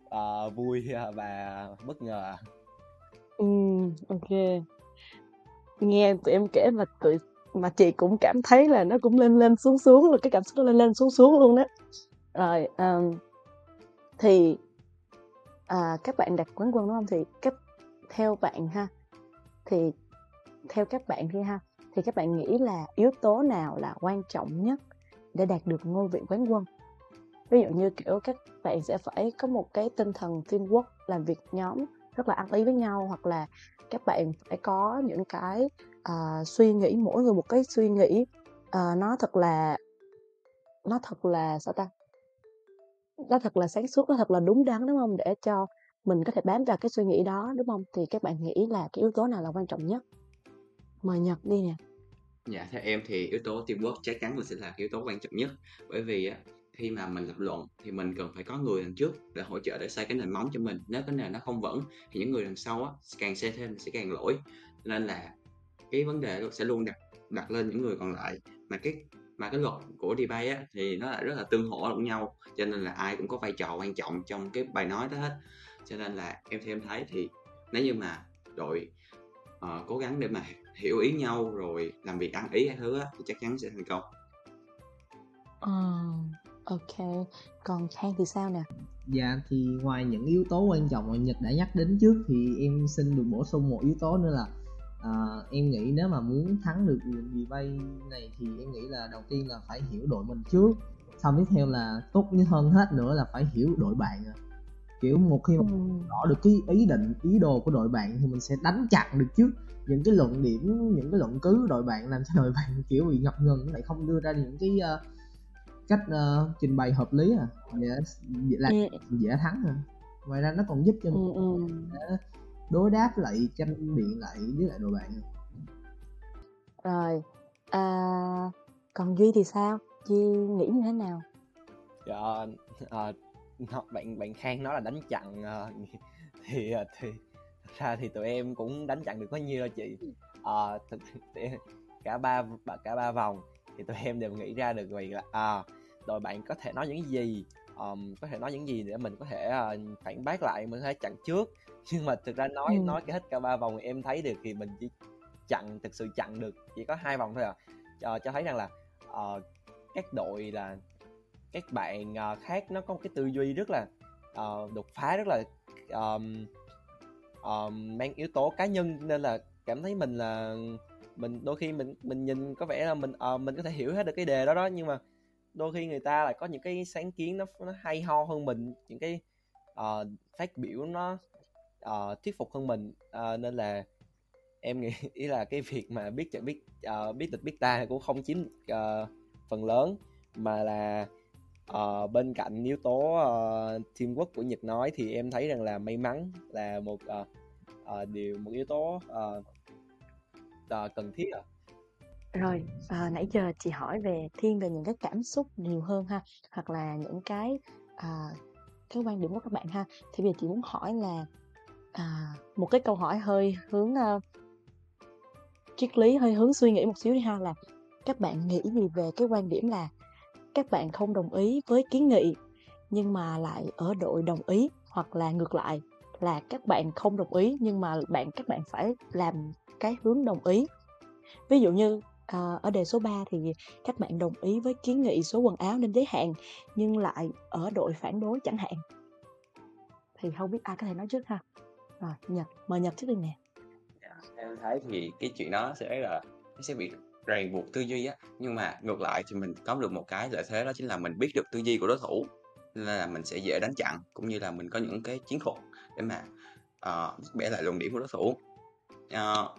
uh, vui và bất ngờ.
Ừ ok. Nghe tụi em kể mà tụi mà chị cũng cảm thấy là nó cũng lên lên xuống xuống rồi cái cảm xúc nó lên lên xuống xuống luôn đó. Rồi um, thì à, các bạn đặt quán quân đúng không? Thì cách theo bạn ha thì theo các bạn đi ha thì các bạn nghĩ là yếu tố nào là quan trọng nhất để đạt được ngôi vị quán quân? Ví dụ như kiểu các bạn sẽ phải có một cái tinh thần teamwork làm việc nhóm rất là ăn ý với nhau hoặc là các bạn phải có những cái uh, suy nghĩ mỗi người một cái suy nghĩ uh, nó thật là nó thật là sao ta? Nó thật là sáng suốt nó thật là đúng đắn đúng không? Để cho mình có thể bám vào cái suy nghĩ đó đúng không? Thì các bạn nghĩ là cái yếu tố nào là quan trọng nhất? Mời nhật đi nè.
Dạ theo em thì yếu tố teamwork chắc chắn mình sẽ là yếu tố quan trọng nhất. Bởi vì á khi mà mình lập luận thì mình cần phải có người đằng trước để hỗ trợ để xây cái nền móng cho mình. Nếu cái nền nó không vững thì những người đằng sau á càng xây thêm sẽ càng lỗi. Nên là cái vấn đề sẽ luôn đặt đặt lên những người còn lại. Mà cái mà cái luật của debate á, thì nó lại rất là tương hỗ lẫn nhau. Cho nên là ai cũng có vai trò quan trọng trong cái bài nói đó hết. Cho nên là em thêm em thấy thì nếu như mà đội uh, cố gắng để mà hiểu ý nhau rồi làm việc ăn ý hay thứ á, thì chắc chắn sẽ thành công
Ờ, ok. Còn Khang thì sao nè?
Dạ thì ngoài những yếu tố quan trọng mà Nhật đã nhắc đến trước thì em xin được bổ sung một yếu tố nữa là à, em nghĩ nếu mà muốn thắng được vì bay này thì em nghĩ là đầu tiên là phải hiểu đội mình trước xong tiếp theo là tốt như hơn hết nữa là phải hiểu đội bạn. Kiểu một khi mà
Ừ.
rõ được cái ý định ý đồ của đội bạn thì mình sẽ đánh chặn được trước những cái luận điểm những cái luận cứ đội bạn làm cho đội bạn kiểu bị ngập ngừng lại không đưa ra những cái ờ, cách ờ, trình bày hợp lý à để, để làm
Ừ,
dễ thắng à ngoài ra nó còn giúp cho mình
ừ, ừ.
đối đáp lại tranh biện lại với lại đội bạn à.
Rồi. À, còn Duy thì sao? Duy nghĩ như thế nào?
dạ ờ, nó, bạn bạn Khang nói là đánh chặn ờ, thì ờ, thì thật ra thì tụi em cũng đánh chặn được có nhiêu đâu chị. Ờ, thực thì cả ba cả ba vòng thì tụi em đều nghĩ ra được vì là à, đội bạn có thể nói những gì ờm, có thể nói những gì để mình có thể ờ, phản bác lại mình có thể chặn trước. Nhưng mà thực ra nói
Ừ.
nói cái hết cả ba vòng em thấy được thì mình chỉ chặn thực sự chặn được chỉ có hai vòng thôi à. Cho, cho thấy rằng là ờ, các đội là các bạn uh, khác nó có một cái tư duy rất là uh, đột phá rất là um, um, mang yếu tố cá nhân. Nên là cảm thấy mình là mình đôi khi mình mình nhìn có vẻ là mình uh, mình có thể hiểu hết được cái đề đó đó nhưng mà đôi khi người ta lại có những cái sáng kiến nó nó hay ho hơn mình những cái uh, phát biểu nó uh, thuyết phục hơn mình. Uh, nên là em nghĩ ý là cái việc mà biết chẳng biết uh, biết tịch biết ta cũng không chiếm uh, phần lớn mà là ờ, bên cạnh yếu tố uh, teamwork của Nhật nói thì em thấy rằng là may mắn là một uh, uh, điều một yếu tố uh, uh, cần thiết à.
Rồi, à, nãy giờ chị hỏi về thiên về những cái cảm xúc nhiều hơn ha, hoặc là những cái à, cái quan điểm của các bạn ha. Thì bây giờ chị muốn hỏi là à, một cái câu hỏi hơi hướng uh, triết lý, hơi hướng suy nghĩ một xíu đi ha là các bạn nghĩ gì về cái quan điểm là các bạn không đồng ý với kiến nghị nhưng mà lại ở đội đồng ý hoặc là ngược lại là các bạn không đồng ý nhưng mà bạn các bạn phải làm cái hướng đồng ý. Ví dụ như à, ở đề số 3 thì các bạn đồng ý với kiến nghị số quần áo nên giới hạn nhưng lại ở đội phản đối chẳng hạn. Thì không biết ai có thể nói trước ha? Rồi nhật mời nhật trước đi nè.
Dạ, em thấy thì cái chuyện đó sẽ là nó sẽ bị ràng buộc tư duy á. Nhưng mà ngược lại thì mình có được một cái lợi thế đó chính là mình biết được tư duy của đối thủ nên là mình sẽ dễ đánh chặn cũng như là mình có những cái chiến thuật để mà uh, bẻ lại luận điểm của đối thủ. Ờ,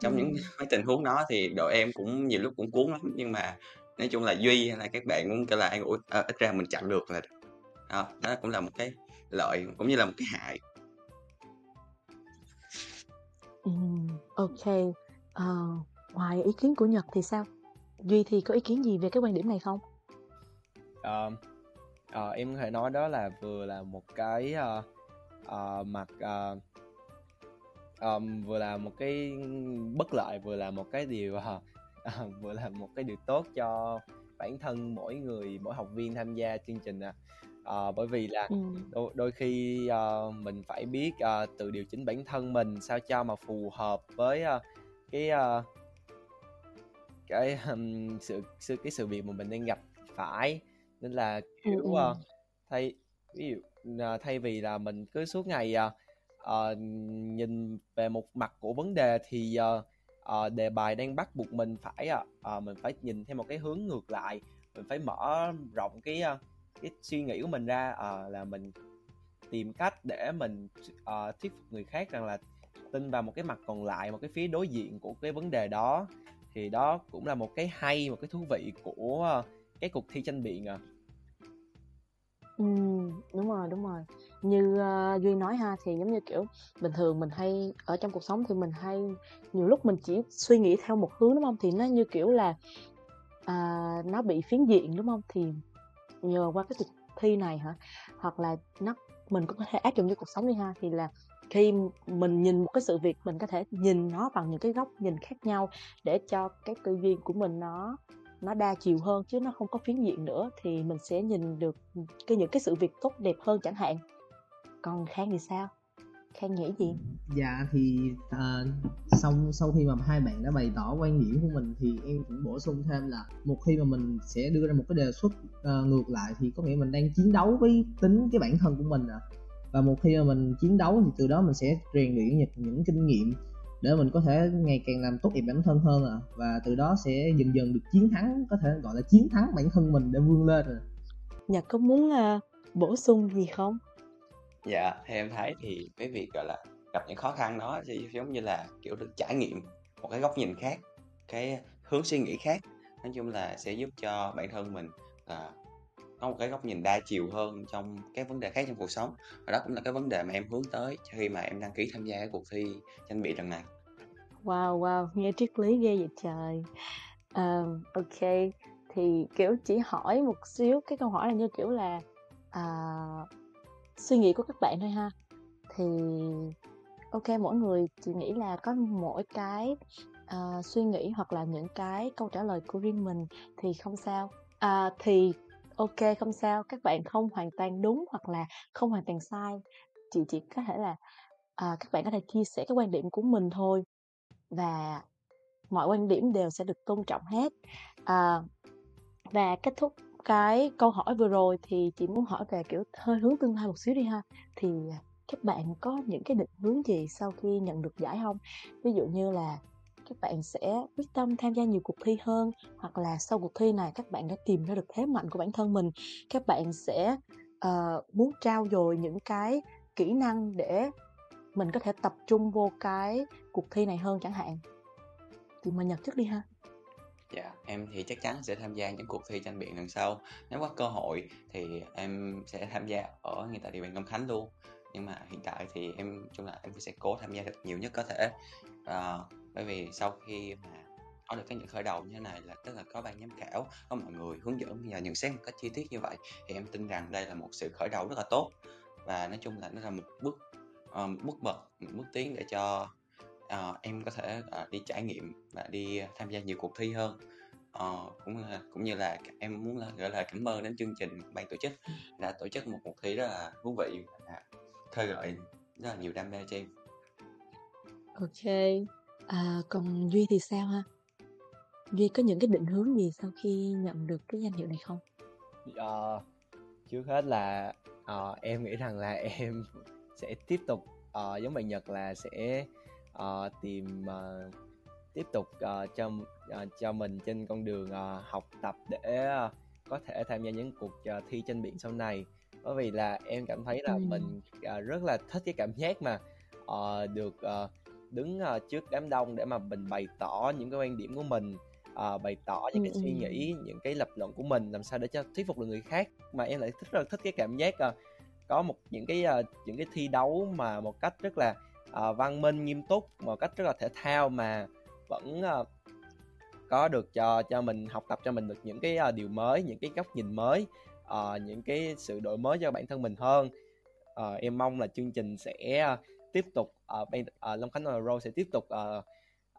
trong những
Ừm.
mấy tình huống đó thì đội em cũng nhiều lúc cũng cuốn lắm nhưng mà nói chung là duy hay là các bạn cũng kêu là an ủi "Ờ, ít ra mình chặn được là đó, đó cũng là một cái lợi cũng như là một cái hại.
Ừm, ok. Ờ, ngoài ý kiến của nhật thì sao duy thì có ý kiến gì về cái quan điểm này không
Ờ, ờ, em có thể nói đó là vừa là một cái ờ, ờ, mặt ờ, ờm, vừa là một cái bất lợi vừa là một cái điều ờ, ờ, vừa là một cái điều tốt cho bản thân mỗi người mỗi học viên tham gia chương trình à. Ờ, bởi vì là
Ừm.
đôi, đôi khi ờ, mình phải biết ờ, tự điều chỉnh bản thân mình sao cho mà phù hợp với ờ, cái ờ, cái ừm, sự sự cái sự việc mà mình đang gặp phải. Nên là kiểu
Ừ, ừ.
thay ví dụ ờ, thay vì là mình cứ suốt ngày ờ, nhìn về một mặt của vấn đề thì ờ, ờ, đề bài đang bắt buộc mình phải ờ, ờ, mình phải nhìn theo một cái hướng ngược lại. Mình phải mở rộng cái ờ, cái suy nghĩ của mình ra ờ, là mình tìm cách để mình ờ, thuyết phục người khác rằng là tin vào một cái mặt còn lại một cái phía đối diện của cái vấn đề đó thì đó cũng là một cái hay một cái thú vị của ờ, cái cuộc thi tranh biện à.
Ừ đúng rồi đúng rồi. Như uh, duy nói ha thì giống như kiểu bình thường mình hay ở trong cuộc sống thì mình hay nhiều lúc mình chỉ suy nghĩ theo một hướng đúng không? Thì nó như kiểu là uh, nó bị phiến diện đúng không? Thì nhờ qua cái cuộc thi này hả? Hoặc là nó mình cũng có thể áp dụng cho cuộc sống đi ha thì là khi mình nhìn một cái sự việc mình có thể nhìn nó bằng những cái góc nhìn khác nhau để cho cái tư duy của mình nó nó đa chiều hơn chứ nó không có phiến diện nữa thì mình sẽ nhìn được cái những cái sự việc tốt đẹp hơn chẳng hạn. Còn Khang thì sao? Khang nghĩ gì?
Dạ thì uh, sau sau khi mà hai bạn đã bày tỏ quan điểm của mình thì em cũng bổ sung thêm là một khi mà mình sẽ đưa ra một cái đề xuất uh, ngược lại thì có nghĩa mình đang chiến đấu với tính cái bản thân của mình à và một khi mà mình chiến đấu thì từ đó mình sẽ rèn luyện những, những kinh nghiệm để mình có thể ngày càng làm tốt đẹp bản thân hơn à và từ đó sẽ dần dần được chiến thắng có thể gọi là chiến thắng bản thân mình để vươn lên à.
Nhật có muốn uh, bổ sung gì không?
Dạ, theo em thấy thì cái việc gọi là gặp những khó khăn đó thì giống như là kiểu được trải nghiệm một cái góc nhìn khác, cái hướng suy nghĩ khác. Nói chung là sẽ giúp cho bản thân mình à, có một cái góc nhìn đa chiều hơn trong các vấn đề khác trong cuộc sống. Và đó cũng là cái vấn đề mà em hướng tới khi mà em đăng ký tham gia cái cuộc thi tranh biện lần này.
Wow, wow, nghe triết lý ghê vậy trời. Um, ok, thì kiểu chỉ hỏi một xíu cái câu hỏi là như kiểu là uh, suy nghĩ của các bạn thôi ha thì ok mỗi người chị nghĩ là có mỗi cái uh, suy nghĩ hoặc là những cái câu trả lời của riêng mình thì không sao uh, thì ok không sao các bạn không hoàn toàn đúng hoặc là không hoàn toàn sai. Chị chỉ có thể là à, các bạn có thể chia sẻ cái quan điểm của mình thôi và mọi quan điểm đều sẽ được tôn trọng hết. À, và kết thúc cái câu hỏi vừa rồi thì chị muốn hỏi về kiểu hơi hướng tương lai một xíu đi ha. Thì à, các bạn có những cái định hướng gì sau khi nhận được giải không? Ví dụ như là các bạn sẽ quyết tâm tham gia nhiều cuộc thi hơn hoặc là sau cuộc thi này các bạn đã tìm ra được thế mạnh của bản thân mình các bạn sẽ uh, muốn trao dồi những cái kỹ năng để mình có thể tập trung vô cái cuộc thi này hơn chẳng hạn thì mình nhật trước đi ha
Dạ, em thì chắc chắn sẽ tham gia những cuộc thi tranh biện lần sau. Nếu có cơ hội thì em sẽ tham gia ở ngay tại địa bàn Long Khánh luôn. Nhưng mà hiện tại thì em chung là em sẽ cố tham gia được nhiều nhất có thể. À, bởi vì sau khi mà có được cái những khởi đầu như thế này là tức là có ban giám khảo, có mọi người hướng dẫn và nhận xét một cách chi tiết như vậy thì em tin rằng đây là một sự khởi đầu rất là tốt. Và nói chung là nó là một bước um, bước bậc, một bước tiến để cho uh, em có thể uh, đi trải nghiệm và đi tham gia nhiều cuộc thi hơn. Uh, cũng là cũng như là em muốn là gửi lời cảm ơn đến chương trình ban tổ chức đã tổ chức một cuộc thi rất là thú vị và khơi gợi rất là nhiều đam mê cho em.
Ok à, còn duy thì sao ha? Duy có những cái định hướng gì sau khi nhận được cái danh hiệu này không?
Uh, trước hết là uh, em nghĩ rằng là em sẽ tiếp tục uh, giống bạn nhật là sẽ uh, tìm uh, tiếp tục uh, cho uh, cho mình trên con đường uh, học tập để uh, có thể tham gia những cuộc uh, thi tranh biện sau này. Bởi vì là em cảm thấy là ừ. mình uh, rất là thích cái cảm giác mà uh, được uh, đứng uh, trước đám đông để mà mình bày tỏ những cái quan điểm của mình uh, bày tỏ những cái suy nghĩ những cái lập luận của mình làm sao để cho thuyết phục được người khác. Mà em lại thích rất là thích cái cảm giác uh, có một những cái uh, những cái thi đấu mà một cách rất là uh, văn minh nghiêm túc một cách rất là thể thao mà vẫn uh, có được cho cho mình học tập cho mình được những cái uh, điều mới những cái góc nhìn mới uh, những cái sự đổi mới cho bản thân mình hơn. Uh, em mong là chương trình sẽ uh, tiếp tục uh, bên uh, Long Khánh Road sẽ tiếp tục uh,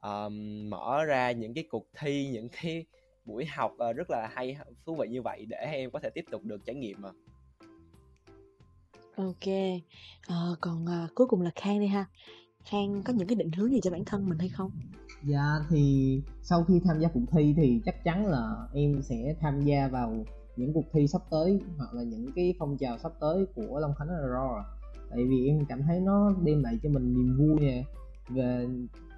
um, mở ra những cái cuộc thi những cái buổi học uh, rất là hay thú vị như vậy để em có thể tiếp tục được trải nghiệm mà
Ok, ờ, còn à, cuối cùng là Khang đi ha. Khang có những cái định hướng gì cho bản thân mình hay không?
Dạ thì sau khi tham gia cuộc thi thì chắc chắn là em sẽ tham gia vào những cuộc thi sắp tới hoặc là những cái phong trào sắp tới của Long Khánh Raw tại vì em cảm thấy nó đem lại cho mình niềm vui nè. Về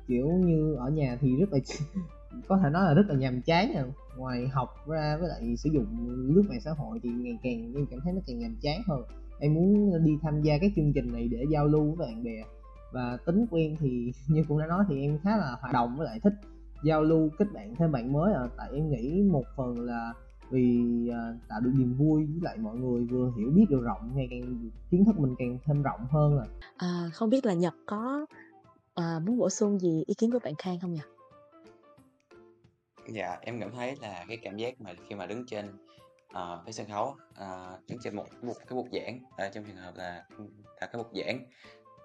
kiểu như, ở nhà thì rất là có thể nói là rất là nhàm chán nè ngoài học ra với lại sử dụng lướt mạng xã hội thì ngày càng em cảm thấy nó càng nhàm chán hơn. Em muốn đi tham gia các chương trình này để giao lưu với bạn bè. Và tính của em thì như cũng đã nói thì em khá là hoạt động với lại thích giao lưu, kết bạn thêm bạn mới à. Tại em nghĩ một phần là vì uh, tạo được niềm vui với lại mọi người vừa hiểu biết được rộng ngày càng kiến thức mình càng thêm rộng hơn à,
à không biết là nhật có à, muốn bổ sung gì ý kiến của bạn khang không nhỉ?
Dạ em cảm thấy là cái cảm giác mà khi mà đứng trên uh, cái sân khấu uh, đứng trên một, một cái bục giảng uh, trong trường hợp là là cái bục giảng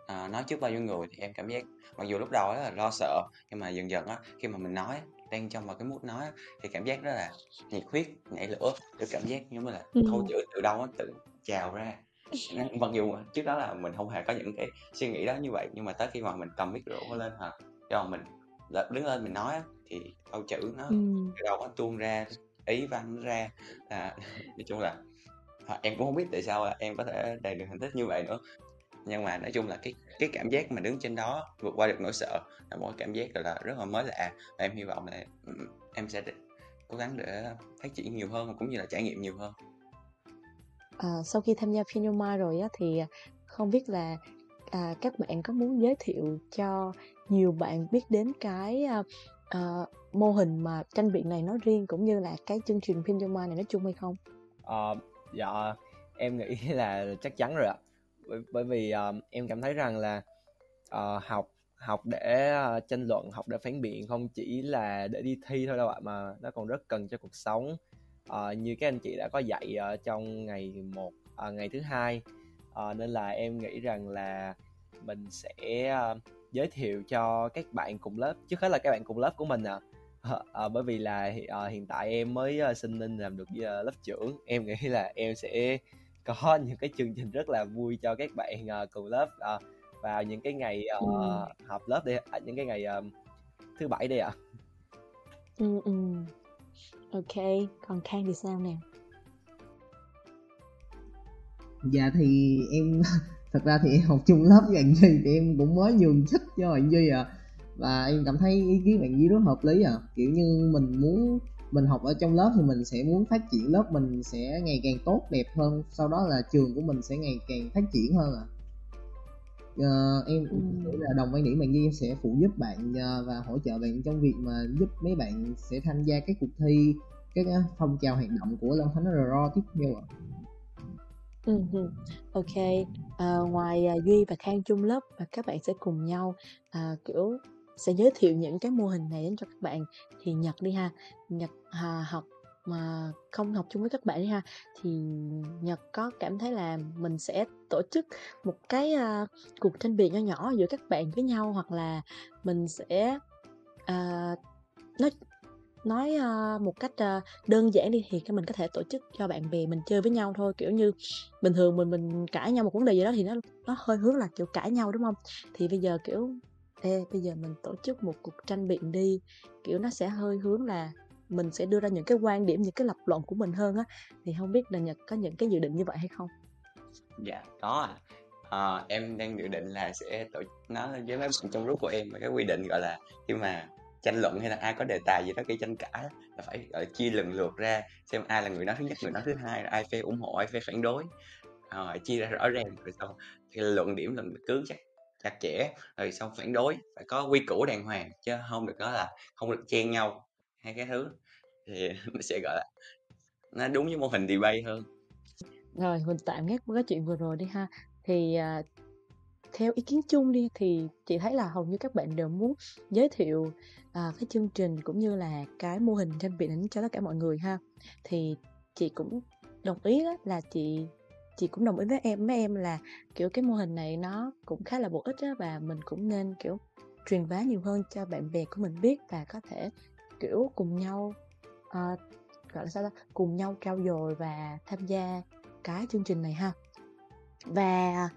uh, nói trước bao nhiêu người thì em cảm giác mặc dù lúc đầu là lo sợ nhưng mà dần dần á khi mà mình nói đang trong vào cái mút nói thì cảm giác rất là nhiệt huyết nhảy lửa được cảm giác như là ừ. câu chữ từ đâu á tự trào ra mặc dù trước đó là mình không hề có những cái suy nghĩ đó như vậy nhưng mà tới khi mà mình cầm mic rượu lên hoặc cho mình đứng lên mình nói thì câu chữ nó
Ừm.
từ đầu nó tuôn ra ý văn ra à, nói chung là à, em cũng không biết tại sao là em có thể đạt được thành tích như vậy nữa nhưng mà nói chung là cái cái cảm giác mà đứng trên đó vượt qua được nỗi sợ là một cảm giác là rất là mới lạ. Và em hy vọng là em sẽ cố gắng để phát triển nhiều hơn cũng như là trải nghiệm nhiều hơn.
À, sau khi tham gia Pinoma rồi á thì à, không biết là à, các bạn có muốn giới thiệu cho nhiều bạn biết đến cái à, à, mô hình mà tranh biện này nói riêng cũng như là cái chương trình Pinoma này nói chung hay không?
Ờ, dạ em nghĩ là chắc chắn rồi ạ bởi, bởi vì uh, em cảm thấy rằng là uh, học học để uh, tranh luận học để phản biện không chỉ là để đi thi thôi đâu ạ mà nó còn rất cần cho cuộc sống. Uh, như các anh chị đã có dạy uh, trong ngày một uh, ngày thứ hai uh, nên là em nghĩ rằng là mình sẽ uh, giới thiệu cho các bạn cùng lớp trước hết là các bạn cùng lớp của mình à à, bởi vì là à, hiện tại em mới uh, xin lên làm được uh, lớp trưởng em nghĩ là em sẽ có những cái chương trình rất là vui cho các bạn uh, cùng lớp uh, vào những cái ngày uh, ừ. họp lớp đi à, những cái ngày uh, thứ bảy đây ạ à.
ừ, ừ. ok còn khang thì sao nè
dạ thì em thật ra thì em học chung lớp với bạn duy thì em cũng mới nhường chức cho bạn duy à và em cảm thấy ý kiến bạn duy rất hợp lý à kiểu như mình muốn mình học ở trong lớp thì mình sẽ muốn phát triển lớp mình sẽ ngày càng tốt đẹp hơn sau đó là trường của mình sẽ ngày càng phát triển hơn à uh, em ừ. nghĩ là đồng quan điểm bạn Duy em sẽ phụ giúp bạn uh, và hỗ trợ bạn trong việc mà giúp mấy bạn sẽ tham gia các cuộc thi các uh, phong trào hoạt động của Long Khánh RO tiếp theo ạ. À.
Ok, à, ngoài Duy và Khang chung lớp và các bạn sẽ cùng nhau à, kiểu sẽ giới thiệu những cái mô hình này đến cho các bạn. Thì Nhật đi ha Nhật à, học mà không học chung với các bạn đi ha thì Nhật có cảm thấy là mình sẽ tổ chức một cái uh, cuộc tranh biện nho nhỏ giữa các bạn với nhau hoặc là mình sẽ uh, nói nói uh, một cách uh, đơn giản đi thì mình có thể tổ chức cho bạn bè mình chơi với nhau thôi. Kiểu như bình thường mình mình cãi nhau một vấn đề gì đó thì nó nó hơi hướng là kiểu cãi nhau đúng không? Thì bây giờ kiểu ê bây giờ mình tổ chức một cuộc tranh biện đi. Kiểu nó sẽ hơi hướng là mình sẽ đưa ra những cái quan điểm những cái lập luận của mình hơn á. Thì không biết là nhật có những cái dự định như vậy hay không?
Dạ có à. À, em đang dự định là sẽ tổ nó với mấy bạn trong group của em cái quy định gọi là khi mà tranh luận hay là ai có đề tài gì đó gây tranh cãi là phải ở chia lần lượt ra xem ai là người nói thứ nhất người nói thứ hai ai phê ủng hộ ai phê phản đối. À, chia ra rõ ràng rồi sau thì luận điểm lần cứ chắc chặt chẽ rồi xong phản đối phải có quy củ đàng hoàng chứ không được đó là không được chen nhau hai cái thứ thì nó sẽ gọi là nó đúng với mô hình debate hơn.
Rồi mình tạm ngắt cái chuyện vừa rồi đi ha. Thì à, theo ý kiến chung đi thì chị thấy là hầu như các bạn đều muốn giới thiệu uh, cái chương trình cũng như là cái mô hình tranh biện cho tất cả mọi người ha. Thì chị cũng đồng ý đó là chị chị cũng đồng ý với em mấy em là kiểu cái mô hình này nó cũng khá là bổ ích á và mình cũng nên kiểu truyền bá nhiều hơn cho bạn bè của mình biết và có thể kiểu cùng nhau uh, gọi là sao đó cùng nhau trao dồi và tham gia cái chương trình này ha. Và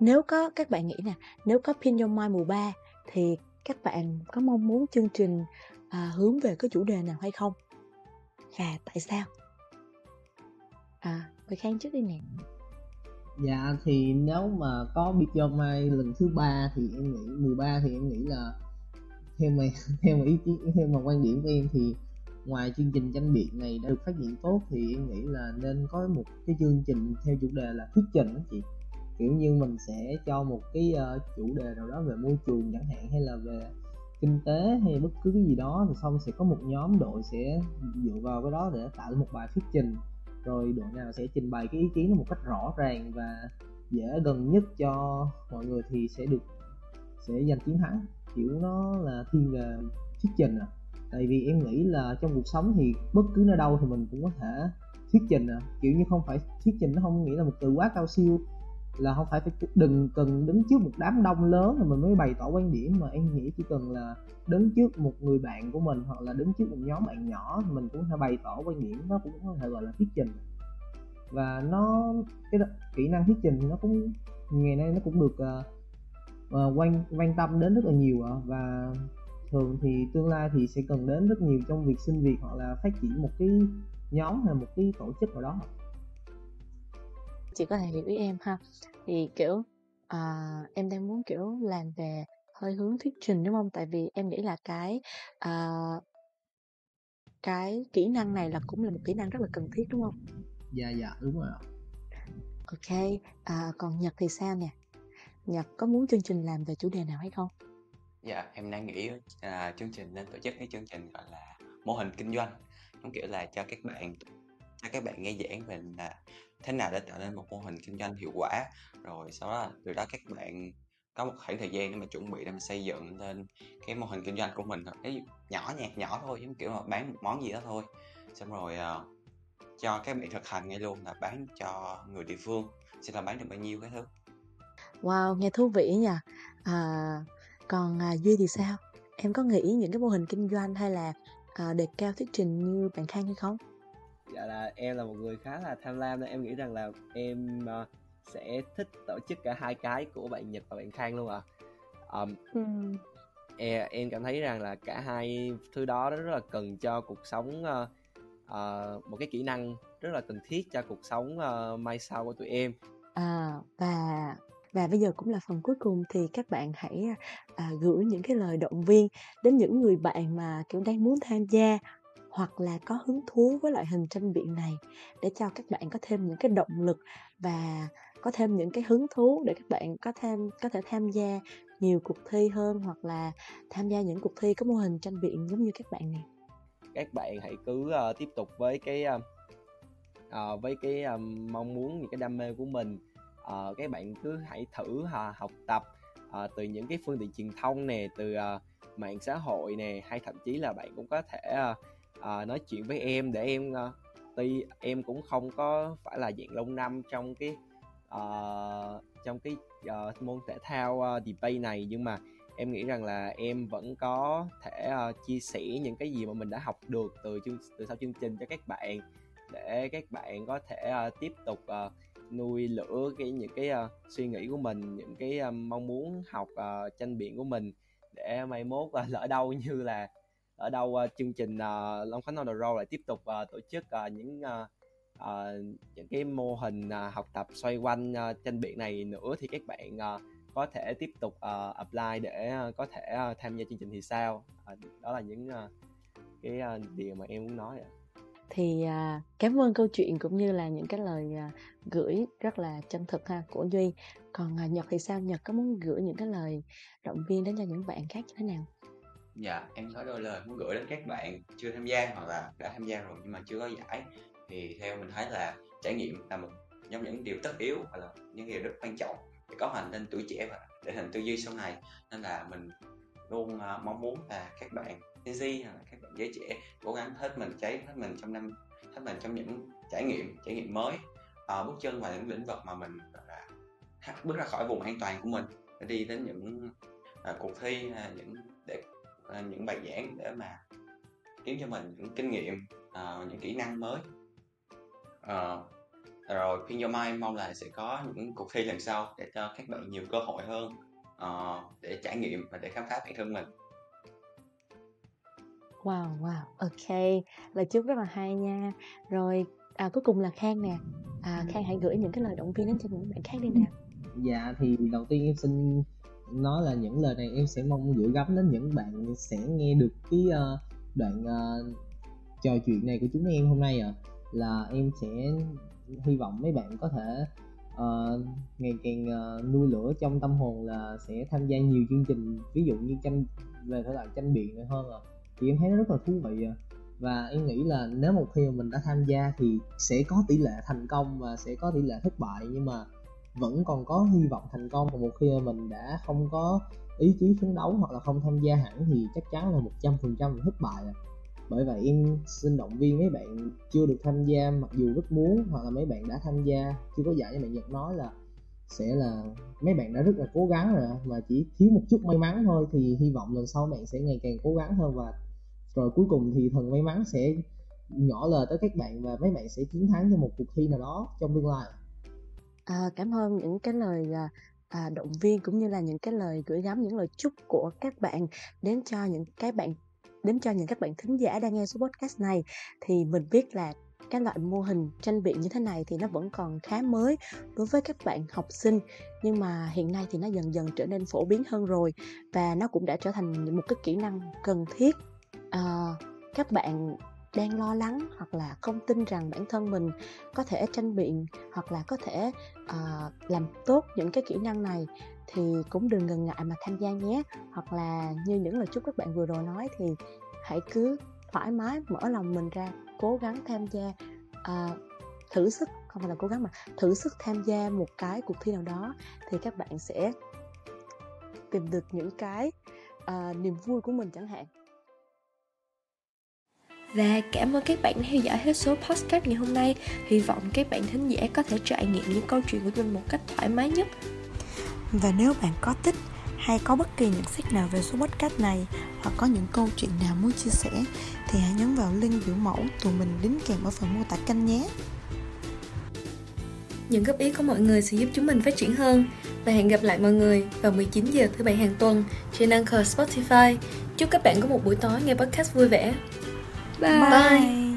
nếu có các bạn nghĩ nè nếu có pin your mind mùa 3 thì các bạn có mong muốn chương trình à, hướng về cái chủ đề nào hay không? Và tại sao? À về khang trước đi nè.
Dạ thì nếu mà có Big Your Mai lần thứ ba thì em nghĩ 13 thì em nghĩ là theo mà theo mà ý kiến theo mà quan điểm của em thì ngoài chương trình tranh biện này đã được phát triển tốt thì em nghĩ là nên có một cái chương trình theo chủ đề là thuyết trình đó chị. Kiểu như mình sẽ cho một cái uh, chủ đề nào đó về môi trường chẳng hạn hay là về kinh tế hay bất cứ cái gì đó thì xong sẽ có một nhóm đội sẽ dựa vào cái đó để tạo một bài thuyết trình rồi đội nào sẽ trình bày cái ý kiến nó một cách rõ ràng và dễ gần nhất cho mọi người thì sẽ được, sẽ giành chiến thắng. Kiểu nó là thiên về thuyết trình à. Tại vì em nghĩ là trong cuộc sống thì bất cứ nơi đâu thì mình cũng có thể thuyết trình à. Kiểu như không phải thuyết trình nó không nghĩa là một từ quá cao siêu là không phải phải đừng cần đứng trước một đám đông lớn rồi mình mới bày tỏ quan điểm mà em nghĩ chỉ cần là đứng trước một người bạn của mình hoặc là đứng trước một nhóm bạn nhỏ thì mình cũng thể bày tỏ quan điểm nó cũng có thể gọi là thuyết trình. Và nó cái kỹ năng thuyết trình thì nó cũng ngày nay nó cũng được uh, uh, quan quan tâm đến rất là nhiều uh, và thường thì tương lai thì sẽ cần đến rất nhiều trong việc xin việc hoặc là phát triển một cái nhóm hay một cái tổ chức nào đó
chị có thể hiểu ý em ha. Thì kiểu à, em đang muốn kiểu làm về hơi hướng thuyết trình đúng không? Tại vì em nghĩ là cái à, cái kỹ năng này là cũng là một kỹ năng rất là cần thiết đúng không?
Dạ dạ đúng rồi
ok à, còn nhật thì sao nè? Nhật có muốn chương trình làm về chủ đề nào hay không?
Dạ em đang nghĩ là chương trình nên tổ chức cái chương trình gọi là mô hình kinh doanh. Giống kiểu là cho các bạn cho các bạn nghe giảng về là thế nào để tạo nên một mô hình kinh doanh hiệu quả? Rồi sau đó từ đó các bạn có một khoảng thời gian để mà chuẩn bị để mà xây dựng lên cái mô hình kinh doanh của mình cái nhỏ nhạt nhỏ thôi giống kiểu là bán một món gì đó thôi. Xong rồi uh, cho các bạn thực hành ngay luôn là bán cho người địa phương sẽ là bán được bao nhiêu cái thứ.
Wow nghe thú vị nha à, còn à, duy thì sao? Em có nghĩ những cái mô hình kinh doanh hay là à, đề cao thuyết trình như bạn khang hay không?
Là em là một người khá là tham lam nên em nghĩ rằng là em uh, sẽ thích tổ chức cả hai cái của bạn Nhật và bạn Khang luôn ạ. À. Um, ừ. em, cảm thấy rằng là cả hai thứ đó rất là cần cho cuộc sống uh, uh, một cái kỹ năng rất là cần thiết cho cuộc sống uh, mai sau của tụi em.
À và và bây giờ cũng là phần cuối cùng thì các bạn hãy à, gửi những cái lời động viên đến những người bạn mà kiểu đang muốn tham gia hoặc là có hứng thú với loại hình tranh biện này để cho các bạn có thêm những cái động lực và có thêm những cái hứng thú để các bạn có thêm có thể tham gia nhiều cuộc thi hơn hoặc là tham gia những cuộc thi có mô hình tranh biện giống như các bạn này
các bạn hãy cứ uh, tiếp tục với cái uh, uh, với cái uh, mong muốn những cái đam mê của mình. Uh, các bạn cứ hãy thử uh, học tập uh, từ những cái phương tiện truyền thông nè từ uh, mạng xã hội nè hay thậm chí là bạn cũng có thể uh, à, nói chuyện với em để em à, tuy em cũng không có phải là dạng lâu năm trong cái à, trong cái à, môn thể thao à, debate này nhưng mà em nghĩ rằng là em vẫn có thể uh, chia sẻ những cái gì mà mình đã học được từ chương từ sau chương trình cho các bạn để các bạn có thể uh, tiếp tục uh, nuôi lửa cái những cái uh, suy nghĩ của mình những cái uh, mong muốn học uh, tranh biện của mình để mai mốt uh, lỡ đâu như là ở đâu uh, chương trình uh, Long Khánh on the road lại tiếp tục uh, tổ chức uh, những uh, uh, những cái mô hình uh, học tập xoay quanh uh, tranh biện này nữa thì các bạn uh, có thể tiếp tục uh, apply để uh, có thể uh, tham gia chương trình thì sao? Uh, đó là những uh, cái uh, điều mà em muốn nói ạ.
Thì uh, cảm ơn câu chuyện cũng như là những cái lời uh, gửi rất là chân thực ha của duy. Còn uh, nhật thì sao? Nhật có muốn gửi những cái lời động viên đến cho những bạn khác như thế nào?
Dạ em có đôi lời muốn gửi đến các bạn chưa tham gia hoặc là đã tham gia rồi nhưng mà chưa có giải. Thì theo mình thấy là trải nghiệm là một trong những điều tất yếu hoặc là những điều rất quan trọng để có hành nên tuổi trẻ và để hình tư duy sau này. Nên là mình luôn uh, mong muốn là các bạn Gen Z hoặc là các bạn giới trẻ cố gắng hết mình cháy hết mình trong năm hết mình trong những trải nghiệm trải nghiệm mới uh, bước chân vào những lĩnh vực mà mình là bước ra khỏi vùng an toàn của mình. Để đi đến những uh, cuộc thi uh, những những bài giảng để mà kiếm cho mình những kinh nghiệm uh, những kỹ năng mới uh, rồi Pin Your Mind mong là sẽ có những cuộc thi lần sau để cho các bạn nhiều cơ hội hơn uh, để trải nghiệm và để khám phá bản thân mình
Wow, wow, ok, lời chúc rất là hay nha. Rồi à, cuối cùng là Khang nè, à, Khang hãy gửi những cái lời động viên đến cho những bạn khác đi nào.
Dạ thì đầu tiên em xin nó là những lời này em sẽ mong gửi gắm đến những bạn sẽ nghe được cái uh, đoạn uh, trò chuyện này của chúng em hôm nay à là em sẽ hy vọng mấy bạn có thể uh, ngày càng uh, nuôi lửa trong tâm hồn là sẽ tham gia nhiều chương trình ví dụ như tranh về thể loại tranh biện này hơn à thì em thấy nó rất là thú vị à và em nghĩ là nếu một khi mà mình đã tham gia thì sẽ có tỷ lệ thành công và sẽ có tỷ lệ thất bại nhưng mà vẫn còn có hy vọng thành công và một khi mà mình đã không có ý chí phấn đấu hoặc là không tham gia hẳn thì chắc chắn là một trăm phần trăm thất bại rồi. Bởi vậy, em xin động viên mấy bạn chưa được tham gia, mặc dù rất muốn hoặc là mấy bạn đã tham gia, chưa có giải như bạn Nhật nói là sẽ là, mấy bạn đã rất là cố gắng rồi, mà chỉ thiếu một chút may mắn thôi thì hy vọng lần sau bạn sẽ ngày càng cố gắng hơn và rồi cuối cùng thì thần may mắn sẽ nhỏ lời tới các bạn và mấy bạn sẽ chiến thắng trong một cuộc thi nào đó trong tương lai
à, cảm ơn những cái lời à, à, động viên cũng như là những cái lời gửi gắm những lời chúc của các bạn đến cho những cái bạn đến cho những các bạn thính giả đang nghe số podcast này. Thì mình biết là cái loại mô hình tranh biện như thế này thì nó vẫn còn khá mới đối với các bạn học sinh nhưng mà hiện nay thì nó dần dần trở nên phổ biến hơn rồi và nó cũng đã trở thành một cái kỹ năng cần thiết. À, các bạn đang lo lắng hoặc là không tin rằng bản thân mình có thể tranh biện hoặc là có thể uh, làm tốt những cái kỹ năng này thì cũng đừng ngần ngại mà tham gia nhé. Hoặc là như những lời chúc các bạn vừa rồi nói thì hãy cứ thoải mái mở lòng mình ra cố gắng tham gia uh, thử sức không phải là cố gắng mà thử sức tham gia một cái cuộc thi nào đó thì các bạn sẽ tìm được những cái uh, niềm vui của mình chẳng hạn
và cảm ơn các bạn đã theo dõi hết số podcast ngày hôm nay Hy vọng các bạn thính giả có thể trải nghiệm những câu chuyện của mình một cách thoải mái nhất
Và nếu bạn có thích hay có bất kỳ nhận xét nào về số podcast này hoặc có những câu chuyện nào muốn chia sẻ thì hãy nhấn vào link biểu mẫu tụi mình đính kèm ở phần mô tả kênh nhé.
Những góp ý của mọi người sẽ giúp chúng mình phát triển hơn và hẹn gặp lại mọi người vào 19 giờ thứ bảy hàng tuần trên Anchor Spotify. Chúc các bạn có một buổi tối nghe podcast vui vẻ.
拜。